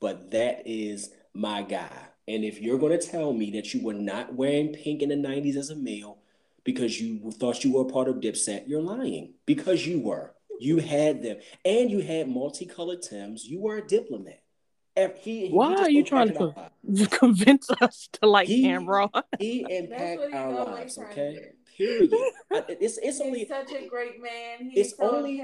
A: But that is my guy. And if you're going to tell me that you were not wearing pink in the 90s as a male because you thought you were part of Dipset, you're lying because you were. You had them, and you had multicolored Tims. You were a diplomat.
C: He, Why he are you trying to convince us to like he, Cam'ron?
A: He impacted our lives. Okay. Period. it's it's only
B: such a great man. He's it's so only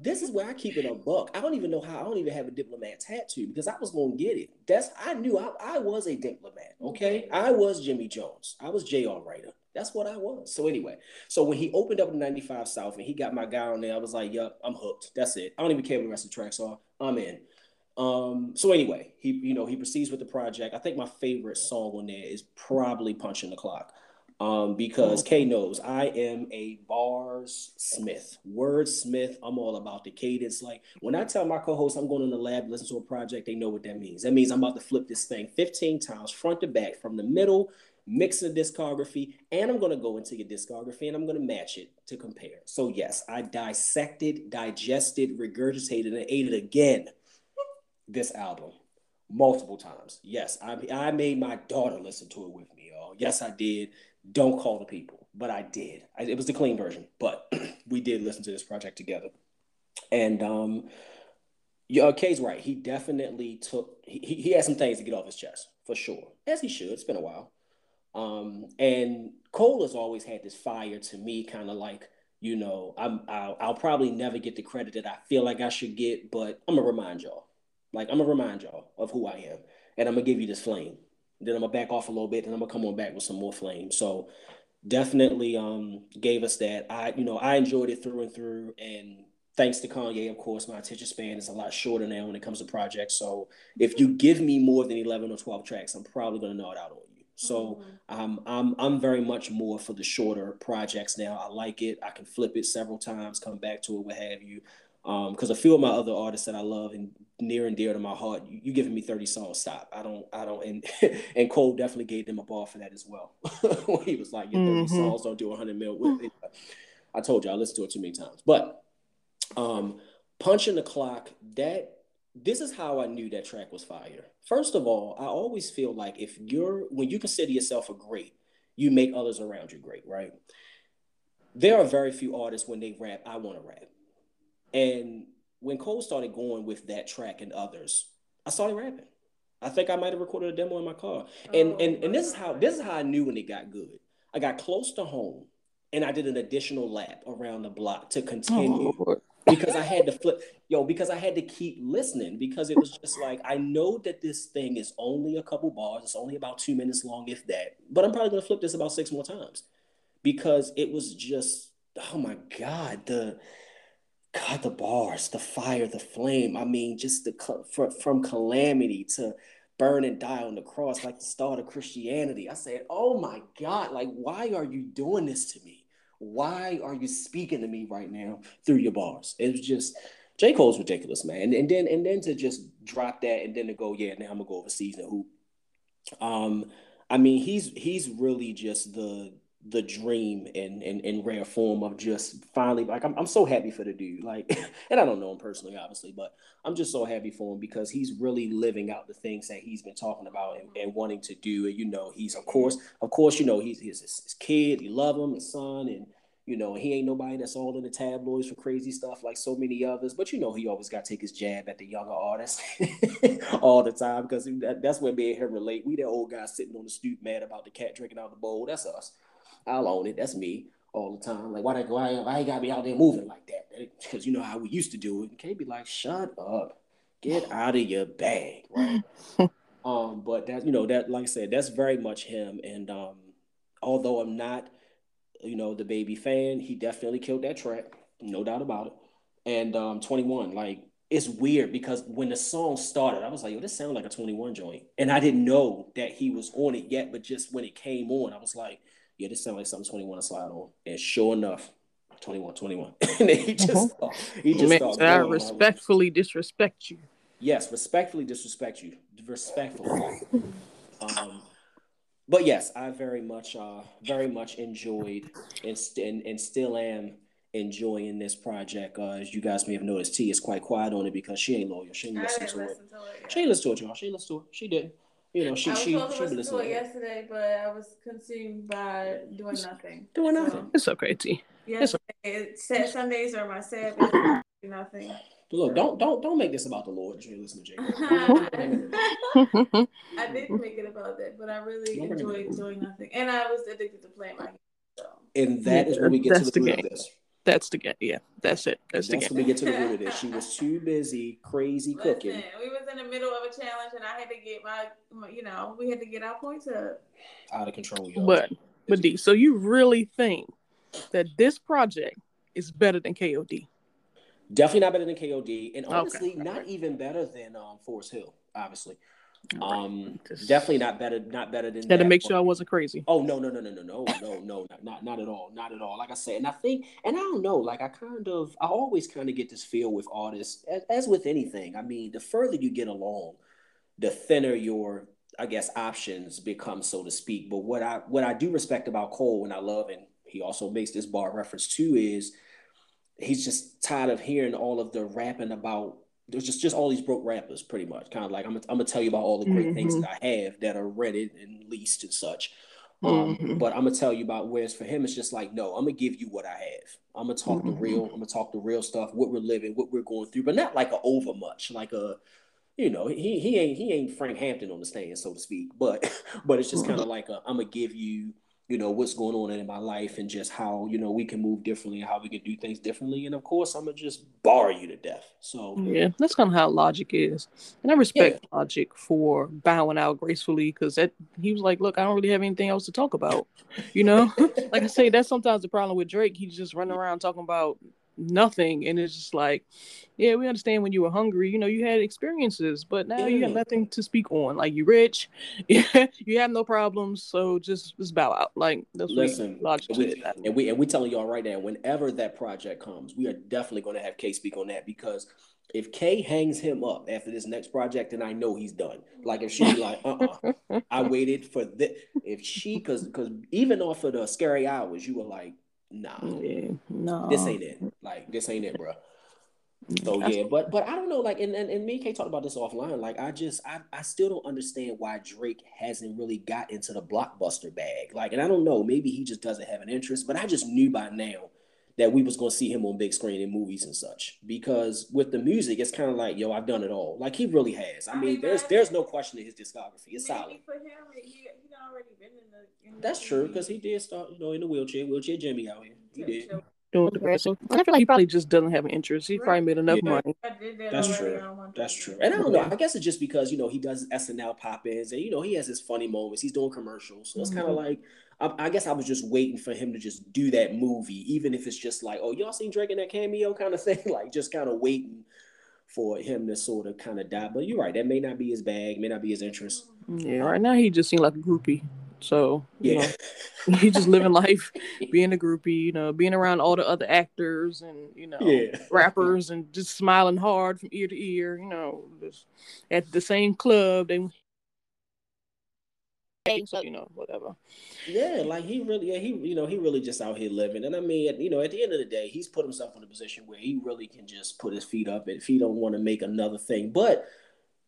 A: this is where I keep it a buck. I don't even know how I don't even have a diplomat tattoo because I was gonna get it. That's I knew I, I was a diplomat. Okay, I was Jimmy Jones. I was J.R. Writer. That's what I was. So anyway, so when he opened up the 95 South and he got my guy on there, I was like, "Yup, I'm hooked. That's it. I don't even care what the rest of the tracks are. I'm in." Um, so anyway, he you know he proceeds with the project. I think my favorite song on there is probably "Punching the Clock," um, because Kay knows I am a bars smith, wordsmith. I'm all about the cadence. Like when I tell my co-hosts I'm going in the lab, listen to a project, they know what that means. That means I'm about to flip this thing 15 times, front to back, from the middle mix the discography, and I'm going to go into your discography and I'm going to match it to compare. So, yes, I dissected, digested, regurgitated, and ate it again this album multiple times. Yes, I, I made my daughter listen to it with me, y'all. Yes, I did. Don't call the people, but I did. I, it was the clean version, but we did listen to this project together. And um, yeah, Kay's right. He definitely took, he, he had some things to get off his chest for sure, as he should. It's been a while. Um, and Cole has always had this fire to me, kind of like you know, I'm I'll, I'll, probably never get the credit that I feel like I should get, but I'm gonna remind y'all. Like I'm gonna remind y'all of who I am, and I'm gonna give you this flame. Then I'm gonna back off a little bit, and I'm gonna come on back with some more flame. So definitely um gave us that. I you know I enjoyed it through and through, and thanks to Kanye, of course, my attention span is a lot shorter now when it comes to projects. So if you give me more than 11 or 12 tracks, I'm probably gonna it out on you. So um, I'm I'm very much more for the shorter projects now. I like it. I can flip it several times, come back to it, what have you. Because um, a few of my other artists that I love and near and dear to my heart, you, you giving me 30 songs, stop. I don't, I don't, and and Cole definitely gave them a ball for that as well. when he was like, your 30 mm-hmm. songs don't do 100 mil. I told you I listened to it too many times. But um, punching the clock, that this is how I knew that track was fire. First of all, I always feel like if you're when you consider yourself a great, you make others around you great, right? There are very few artists when they rap, I want to rap. And when Cole started going with that track and others, I started rapping. I think I might have recorded a demo in my car. And oh, and and this is how this is how I knew when it got good. I got close to home and I did an additional lap around the block to continue. Oh, because I had to flip, yo, because I had to keep listening because it was just like I know that this thing is only a couple bars, it's only about two minutes long, if that. But I'm probably gonna flip this about six more times because it was just, oh my god, the God, the bars, the fire, the flame. I mean, just the from, from calamity to burn and die on the cross, like the start of Christianity. I said, oh my God, like why are you doing this to me? Why are you speaking to me right now through your bars? It was just J. Cole's ridiculous, man. And, and then and then to just drop that and then to go, yeah, now I'm gonna go overseas and hoop. Um, I mean, he's he's really just the the dream in, in in rare form of just finally like I'm, I'm so happy for the dude like and I don't know him personally obviously but I'm just so happy for him because he's really living out the things that he's been talking about and, and wanting to do and you know he's of course of course you know he's, he's his, his kid he love him his son and you know he ain't nobody that's all in the tabloids for crazy stuff like so many others but you know he always got to take his jab at the younger artists all the time because that, that's when me and him relate. We the old guy sitting on the stoop mad about the cat drinking out the bowl. That's us I'll own it. That's me all the time. Like, why they why, why you gotta be out there moving like that? Because you know how we used to do it. can't be like, shut up, get out of your bag, right? um, but that you know that, like I said, that's very much him. And um, although I'm not, you know, the baby fan, he definitely killed that track, no doubt about it. And um, 21, like it's weird because when the song started, I was like, yo, this sounds like a 21 joint. And I didn't know that he was on it yet, but just when it came on, I was like, yeah, this sounds like something 21 to slide on. And sure enough, 21, 21. and he just, mm-hmm. he just
C: Man, I respectfully disrespect you.
A: Yes, respectfully disrespect you. Respectfully. um, but yes, I very much, uh, very much enjoyed and, st- and, and still am enjoying this project. Uh, as you guys may have noticed, T is quite quiet on it because she ain't loyal. She ain't listen to, it. to it. She ain't listen to it, y'all. She ain't listen to it. She didn't you know, she I was
B: she supposed to listen to it yesterday, but I was consumed by doing nothing.
C: Doing nothing. So, it's okay, T.
B: Yes, okay. Sundays are my Sabbath. nothing.
A: But look, don't don't don't make this about the Lord. You listen to Jake.
B: I didn't make it about that, but I really enjoyed doing nothing, and I was addicted to playing my game. So.
A: And that yeah, is where we get to the, the root of this.
C: That's the game. Yeah, that's it. That's,
A: that's the game. we get to the root of this. She was too busy, crazy Listen, cooking.
B: We was in the middle of a challenge, and I had to get my, my you know, we had to get our points up.
A: Out of control, y'all.
C: But, but D, so you really think that this project is better than KOD?
A: Definitely not better than KOD, and honestly, okay. not even better than um, Forest Hill, obviously. Um, Just, definitely not better, not better than.
C: Had that, to make sure I wasn't crazy.
A: Oh no, no, no, no, no, no, no, no, not, not, not at all, not at all. Like I said, and I think, and I don't know, like I kind of, I always kind of get this feel with artists, as, as with anything. I mean, the further you get along, the thinner your, I guess, options become, so to speak. But what I, what I do respect about Cole, and I love, and he also makes this bar reference too, is he's just tired of hearing all of the rapping about there's just just all these broke rappers, pretty much. Kind of like I'm, I'm gonna tell you about all the great mm-hmm. things that I have that are rented and leased and such. Um, mm-hmm. But I'm gonna tell you about whereas for him it's just like no, I'm gonna give you what I have. I'm gonna talk mm-hmm. the real. I'm gonna talk the real stuff, what we're living, what we're going through, but not like a over much, like a you know, he he ain't he ain't Frank Hampton on the stand, so to speak. But but it's just kind of mm-hmm. like i am gonna give you you know what's going on in my life and just how you know we can move differently and how we can do things differently. And of course i'm gonna just bar you to death. So
C: yeah that's kind of how logic is. And i respect yeah. logic for bowing out gracefully because that he was like look i don't really have anything else to talk about you know? Like i say that's sometimes the problem with drake. He's just running around talking about nothing and it's just like yeah we understand when you were hungry you know you had experiences but now you have nothing to speak on like you're rich you have no problems so just just bow out like that's
A: listen and we, and we and we telling y'all right now whenever that project comes we are definitely going to have K speak on that because if K hangs him up after this next project, then I know he's done. Like if she like, uh, uh I waited for this. If she, because because even off of the scary hours, you were like, nah, yeah, no, this ain't it. Like this ain't it, bro. Mm. So yeah, but but I don't know, like and, and, and me and Kay talked about this offline. Like I just I, I still don't understand why Drake hasn't really got into the blockbuster bag. Like, and I don't know, maybe he just doesn't have an interest, but I just knew by now that we was gonna see him on big screen in movies and such. Because with the music, it's kind of like, yo, I've done it all. Like he really has. I mean, there's there's no question in his discography. It's solid. For him, he, he already been in the. In That's true because he did start, you know, in the wheelchair, wheelchair Jimmy out here. He did.
C: Doing depressing. I feel like he probably just doesn't have an interest. He probably made enough yeah. money.
A: That's true. That's true. And I don't know. I guess it's just because you know he does SNL pop-ins, and you know he has his funny moments. He's doing commercials, so it's mm-hmm. kind of like I, I, guess I was just waiting for him to just do that movie, even if it's just like, oh, y'all seen Drake in that cameo kind of thing, like just kind of waiting for him to sort of kind of die. But you're right, that may not be his bag, may not be his interest.
C: Yeah, right now he just seemed like a groupie. So yeah, know, he's just living life, being a groupie, you know, being around all the other actors and you know yeah. rappers and just smiling hard from ear to ear. You know, just at the same club they. So, you know, whatever.
A: Yeah, like he really, yeah, he, you know, he really just out here living. And I mean, you know, at the end of the day, he's put himself in a position where he really can just put his feet up if he don't want to make another thing. But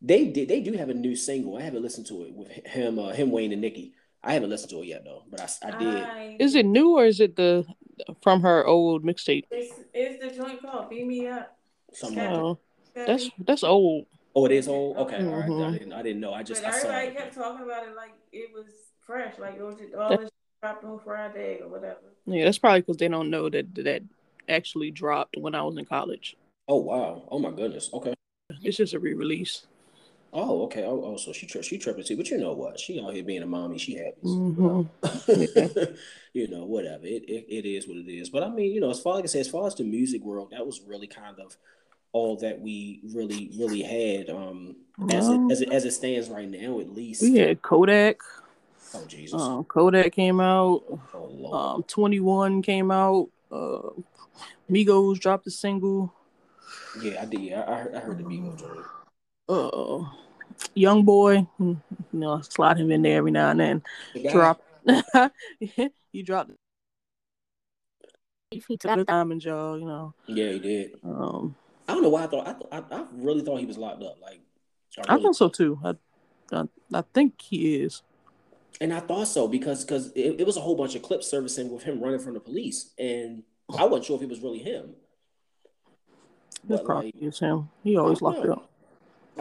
A: they did, they do have a new single. I haven't listened to it with him, uh, him, Wayne, and Nicki. I haven't listened to it yet though, but I, I did. I,
C: is it new or is it the from her old mixtape?
B: It's, it's the joint called "Beat Me Up." Something
C: oh, that's that's old.
A: Oh, it is old. Okay, mm-hmm. all right. I didn't, I didn't know. I just
B: but everybody kept talking about it like it was fresh, like it was just all this dropped on Friday or whatever.
C: Yeah, that's probably because they don't know that that actually dropped when I was in college.
A: Oh wow! Oh my goodness. Okay.
C: It's just a re-release.
A: Oh, okay. Oh, oh so she tri- she tripping too. But you know what? She out here being a mommy. She happy. Mm-hmm. you know, whatever. It, it it is what it is. But I mean, you know, as far like I said, as far as the music world, that was really kind of all that we really really had. Um, as it, as it as it stands right now, at least.
C: We had Kodak.
A: Oh Jesus.
C: Um, Kodak came out. Oh, um, Twenty One came out. Uh, Migos dropped a single.
A: Yeah, I did. Yeah, I, heard, I heard the Migos joint
C: uh, young boy, you know, slide him in there every now and then. Drop. he dropped. He took the diamond jaw, you know.
A: Yeah, he did. Um, I don't know why I thought I, th- I, I really thought he was locked up. Like,
C: I, really I thought so too. I, I, I think he is.
A: And I thought so because because it, it, was a whole bunch of clips servicing with him running from the police, and I wasn't sure if it was really him.
C: But probably like, him. He always locked up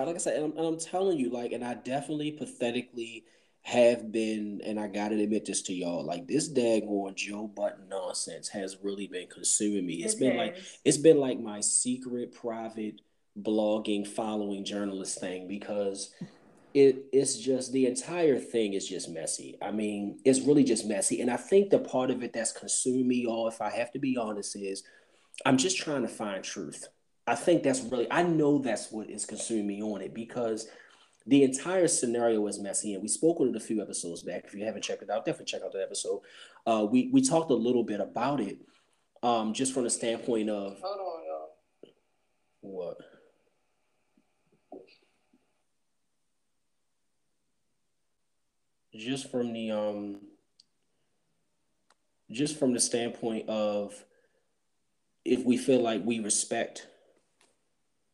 A: like I said, and I'm, and I'm telling you, like, and I definitely pathetically have been, and I gotta admit this to y'all, like this daggone Joe Budden nonsense has really been consuming me. It's it been is. like it's been like my secret private blogging following journalist thing because it it's just the entire thing is just messy. I mean, it's really just messy. And I think the part of it that's consuming me all, if I have to be honest, is I'm just trying to find truth. I think that's really, I know that's what is consuming me on it because the entire scenario is messy. And we spoke on it a few episodes back. If you haven't checked it out, definitely check out that episode. Uh, we, we talked a little bit about it um, just from the standpoint of. Hold on, y'all. What? Just from the um, just from the standpoint of if we feel like we respect